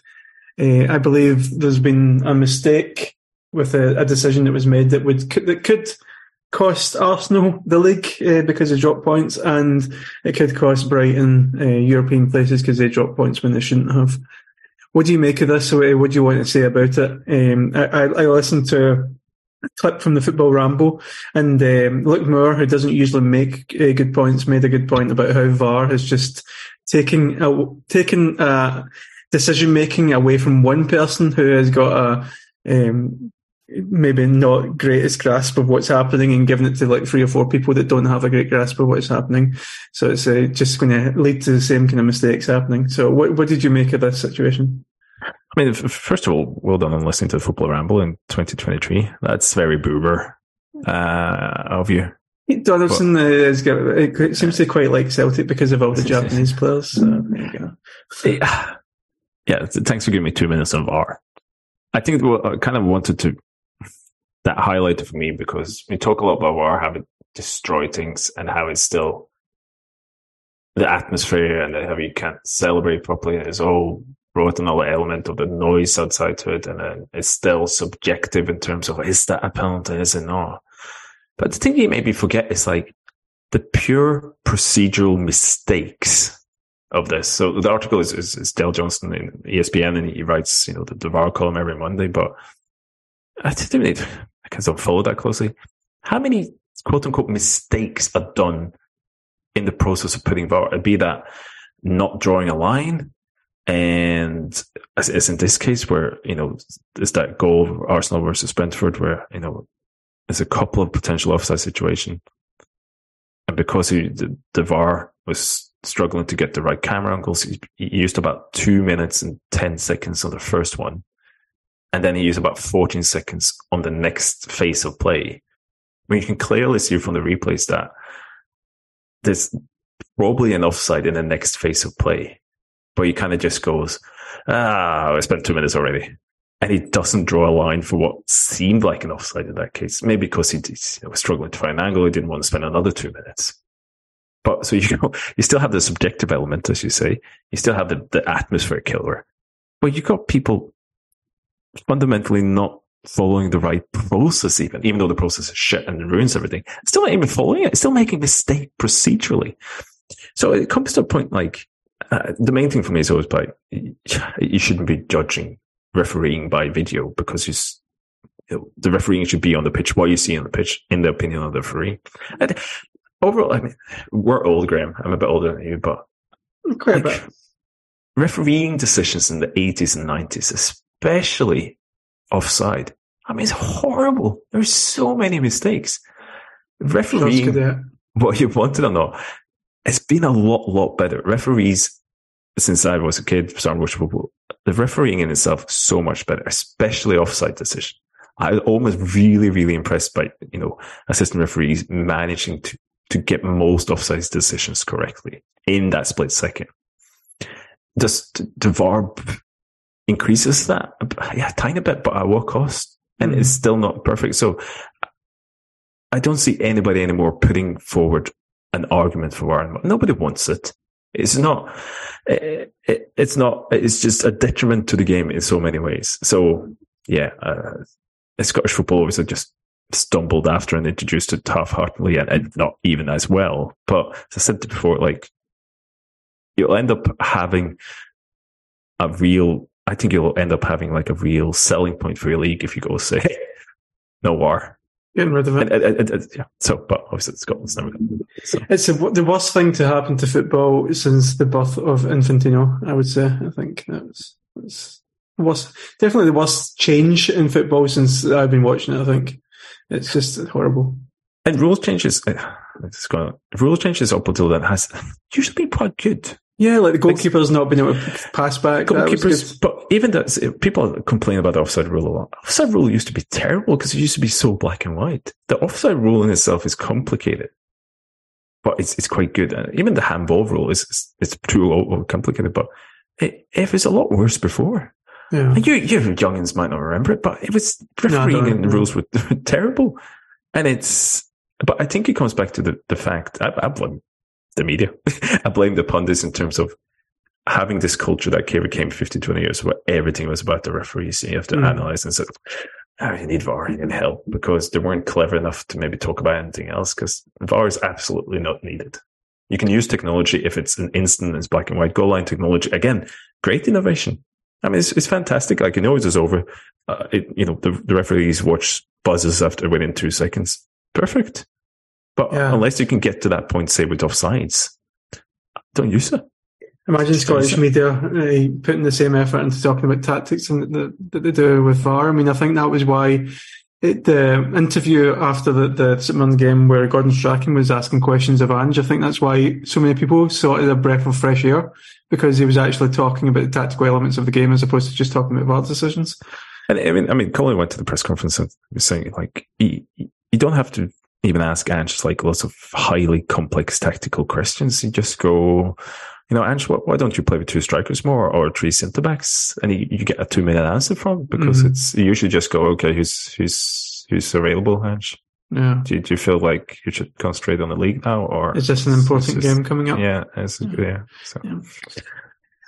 Uh, I believe there's been a mistake with a, a, decision that was made that would that could cost Arsenal the league uh, because of drop points, and it could cost Brighton uh, European places because they drop points when they shouldn't have. What do you make of this? What do you want to say about it? Um, I, I, listened to a clip from the Football Ramble, and um, Luke Moore, who doesn't usually make uh, good points, made a good point about how VAR has just taken a, taken decision making away from one person who has got a um, maybe not greatest grasp of what's happening and giving it to like three or four people that don't have a great grasp of what's happening. So it's uh, just going to lead to the same kind of mistakes happening. So what, what did you make of this situation? I mean, first of all, well done on listening to the Football Ramble in 2023. That's very boomer uh, of you. Donaldson but, uh, is, it seems to quite like Celtic because of all the Japanese players. So there you go. Yeah, yeah, thanks for giving me two minutes of VAR. I think I kind of wanted to that highlighted for me because we talk a lot about VAR, how it destroy things and how it's still the atmosphere and how you can't celebrate properly And it's all brought another element of the noise outside to it, and then it's still subjective in terms of is that a penalty, is it not? But the thing you maybe forget is like the pure procedural mistakes of this. So the article is, is, is Dale Johnson in ESPN, and he writes, you know, the, the VAR column every Monday. But I didn't, I guess don't follow that closely. How many quote unquote mistakes are done in the process of putting VAR? It Be that not drawing a line, and as, in this case, where, you know, is that goal Arsenal versus Brentford where, you know, there's a couple of potential offside situation. And because he, the, the VAR was struggling to get the right camera angles, he, used about two minutes and 10 seconds on the first one. And then he used about 14 seconds on the next phase of play. I mean, you can clearly see from the replays that there's probably an offside in the next phase of play but he kind of just goes, ah, I spent two minutes already. And he doesn't draw a line for what seemed like an offside in that case. Maybe because he, he was struggling to find an angle. He didn't want to spend another two minutes. But so you know, you still have the subjective element, as you say. You still have the, the atmosphere killer. But you've got people fundamentally not following the right process, even, even though the process is shit and ruins everything. Still not even following it. Still making mistake procedurally. So it comes to a point like, uh, the main thing for me is always by, you shouldn't be judging refereeing by video because you the refereeing should be on the pitch, what you see on the pitch, in the opinion of the referee. And overall, I mean, we're old, Graeme. I'm a bit older than you, but like, refereeing decisions in the 80s and 90s, especially offside, I mean, it's horrible. There's so many mistakes. Refereeing, what you wanted or not, it's been a lot, lot better. Referees, since I was a kid, started watching football, the refereeing in itself so much better, especially offside decision. I was almost really, really impressed by, you know, assistant referees managing to, to get most offside decisions correctly in that split second. Just the VAR increases that, yeah, tiny bit, but at what cost? And mm. it's still not perfect. So I don't see anybody anymore putting forward an argument for VAR. Nobody wants it. It's not, it, it, it's not, it's just a detriment to the game in so many ways. So yeah, uh, Scottish football obviously just stumbled after and introduced it half-heartedly and, and not even as well. But as I said before, like you'll end up having a real, I think you'll end up having like a real selling point for your league if you go say, no VAR. Getting rid of it. And, and, and, yeah. So, but obviously Scotland's never going to so. It's a, the worst thing to happen to football since the birth of Infantino, I would say. I think that was, was definitely the worst change in football since I've been watching it. I think it's just horrible. And rules changes, uh, it's going rule changes up until then has usually been quite good. Yeah, like the goalkeeper's not been able to pass back. Goalkeepers, but even that, people complain about the offside rule a lot. Offside rule used to be terrible because it used to be so black and white. The offside rule in itself is complicated, but it's it's quite good. And even the handball rule is it's too complicated, but it, it was a lot worse before. Yeah. And you, you youngins might not remember it, but it was refereeing no, and the rules were terrible. And it's, but I think it comes back to the, the fact I, I blame the media. I blame the pundits in terms of having this culture that came 50, 20 years where everything was about the referees. And you have to mm. analyze and say, oh, you need VAR, need help because they weren't clever enough to maybe talk about anything else because VAR is absolutely not needed. You can use technology if it's an instant, it's black and white goal line technology. Again, great innovation. I mean, it's, it's fantastic. Like, you know, it's over. Uh, it, you know, the, the referees watch buzzes after within two seconds. Perfect. But yeah. unless you can get to that point, say with offsides, don't use it. Imagine Scottish media uh, putting the same effort into talking about tactics and that, that they do with VAR. I mean, I think that was why it, the interview after the, the St game where Gordon Strachan was asking questions of Ange, I think that's why so many people saw it as a breath of fresh air because he was actually talking about the tactical elements of the game as opposed to just talking about VAR decisions. And I mean, I mean, Colin went to the press conference and was saying like, you, you don't have to even ask Ange like lots of highly complex tactical questions. You just go, you know, Ange, why don't you play with two strikers more or three centre backs? And you, you, get a two minute answer from because mm-hmm. it's you usually just go, okay, who's who's who's available, Ange? Yeah. Do, do you feel like you should concentrate on the league now, or is this an important game coming up? Yeah, yeah. yeah, so. yeah.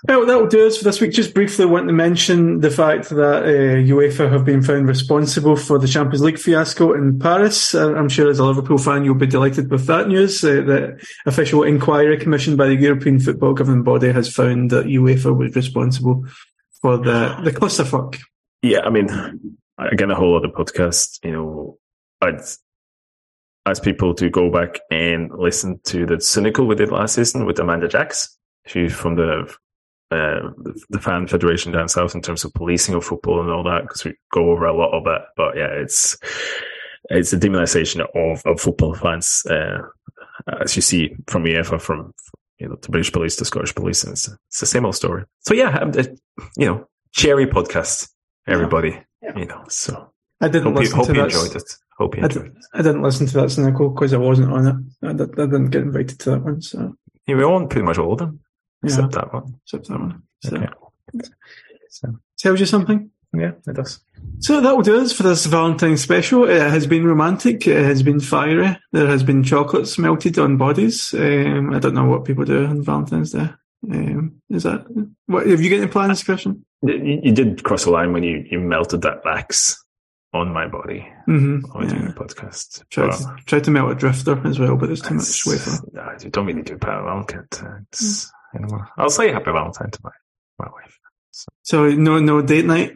Well, that'll do us for this week. Just briefly want to mention the fact that uh, UEFA have been found responsible for the Champions League fiasco in Paris. I'm sure as a Liverpool fan, you'll be delighted with that news. Uh, the official inquiry commissioned by the European Football Governing Body has found that UEFA was responsible for the, the clusterfuck. Yeah, I mean, again, a whole other podcast, you know, I'd ask people to go back and listen to the cynical we did last season with Amanda Jacks. She's from the uh, the fan federation down south in terms of policing of football and all that because we go over a lot of it. But yeah, it's it's a demonization of, of football fans, uh, as you see from UEFA, from you know the British police to Scottish police, and it's, it's the same old story. So yeah, um, you know, cherry podcast, everybody. Yeah. Yeah. You know, so I didn't hope listen you, hope to you enjoyed it. Hope you enjoyed I, I didn't listen to that cynical because I wasn't on it. I, I, didn't get invited to that one. So yeah, we on pretty much all of them. Except yeah. that one. Except that one. So, okay. so. Tells you something? Yeah, it does. So that will do us for this Valentine's special. It has been romantic. It has been fiery. There has been chocolates melted on bodies. Um, I don't know what people do on Valentine's Day. Um, is that what? Have you got any plans, Christian? You, you did cross the line when you, you melted that wax on my body hmm while we're doing Yeah. the podcast. Tried, But to, tried to melt a drifter as well, but there's too much wafer. no, you don't really do Happy Valentine. It's, you know, I'll say Happy Valentine to my, my wife. So no, no date night.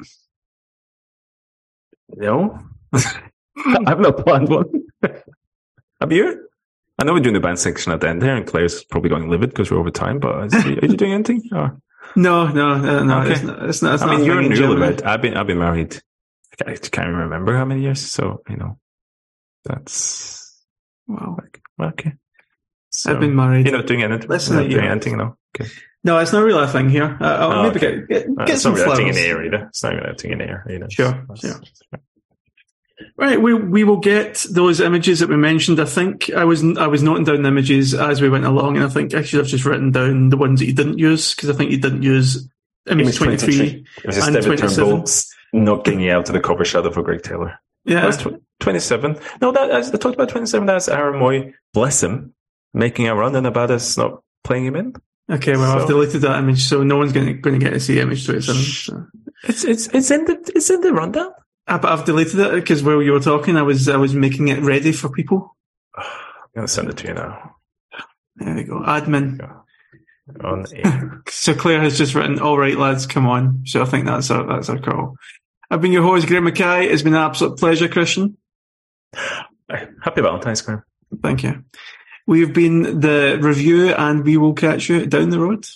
No, I've not planned one. Have you? I know we're doing the band section at the end here, and Claire's probably going livid because we're over time. But is, are you doing anything? Or? No, no, uh, no, no. Okay. It's not. It's not. It's I mean, you're Germany. newlywed. I've been I've been married. I can't even remember how many years. So you know, that's Wow. okay. So, I've been married. You're not doing anything. Less you're than not a doing year. anything, no. Okay. No, it's not really a thing here. Uh, I'll Oh, maybe okay. get get, Uh, get it's some not really a thing in the air either. It's not really a thing in the air either. Sure, That's- sure. Right, we we will get those images that we mentioned. I think I was I was noting down the images as we went along, and I think actually I should have just written down the ones that you didn't use because I think you didn't use image, Image 23. three. It was just And 27. Turnbull's knocking you out to the cover shadow for Greg Taylor. Yeah, That's tw- 27. No, that, I talked about 27. That's Aaron Mooy, bless him, making a run and about us not playing him in. okay. Well, I've deleted that image, so no one's going to get to see image twenty seven. So. It's, it's, it's in the, it's in the rundown. Ah, but I've deleted it because while you were talking, I was I was making it ready for people. I'm going to send it to you now There we go. Admin. on air. So Claire has just written, "All right, lads, come on." So I think that's our that's our call. I've been your host, Graeme McKay. It's been an absolute pleasure, Christian. Happy Valentine's, Graeme. Thank you. We've been the review, and we will catch you down the road.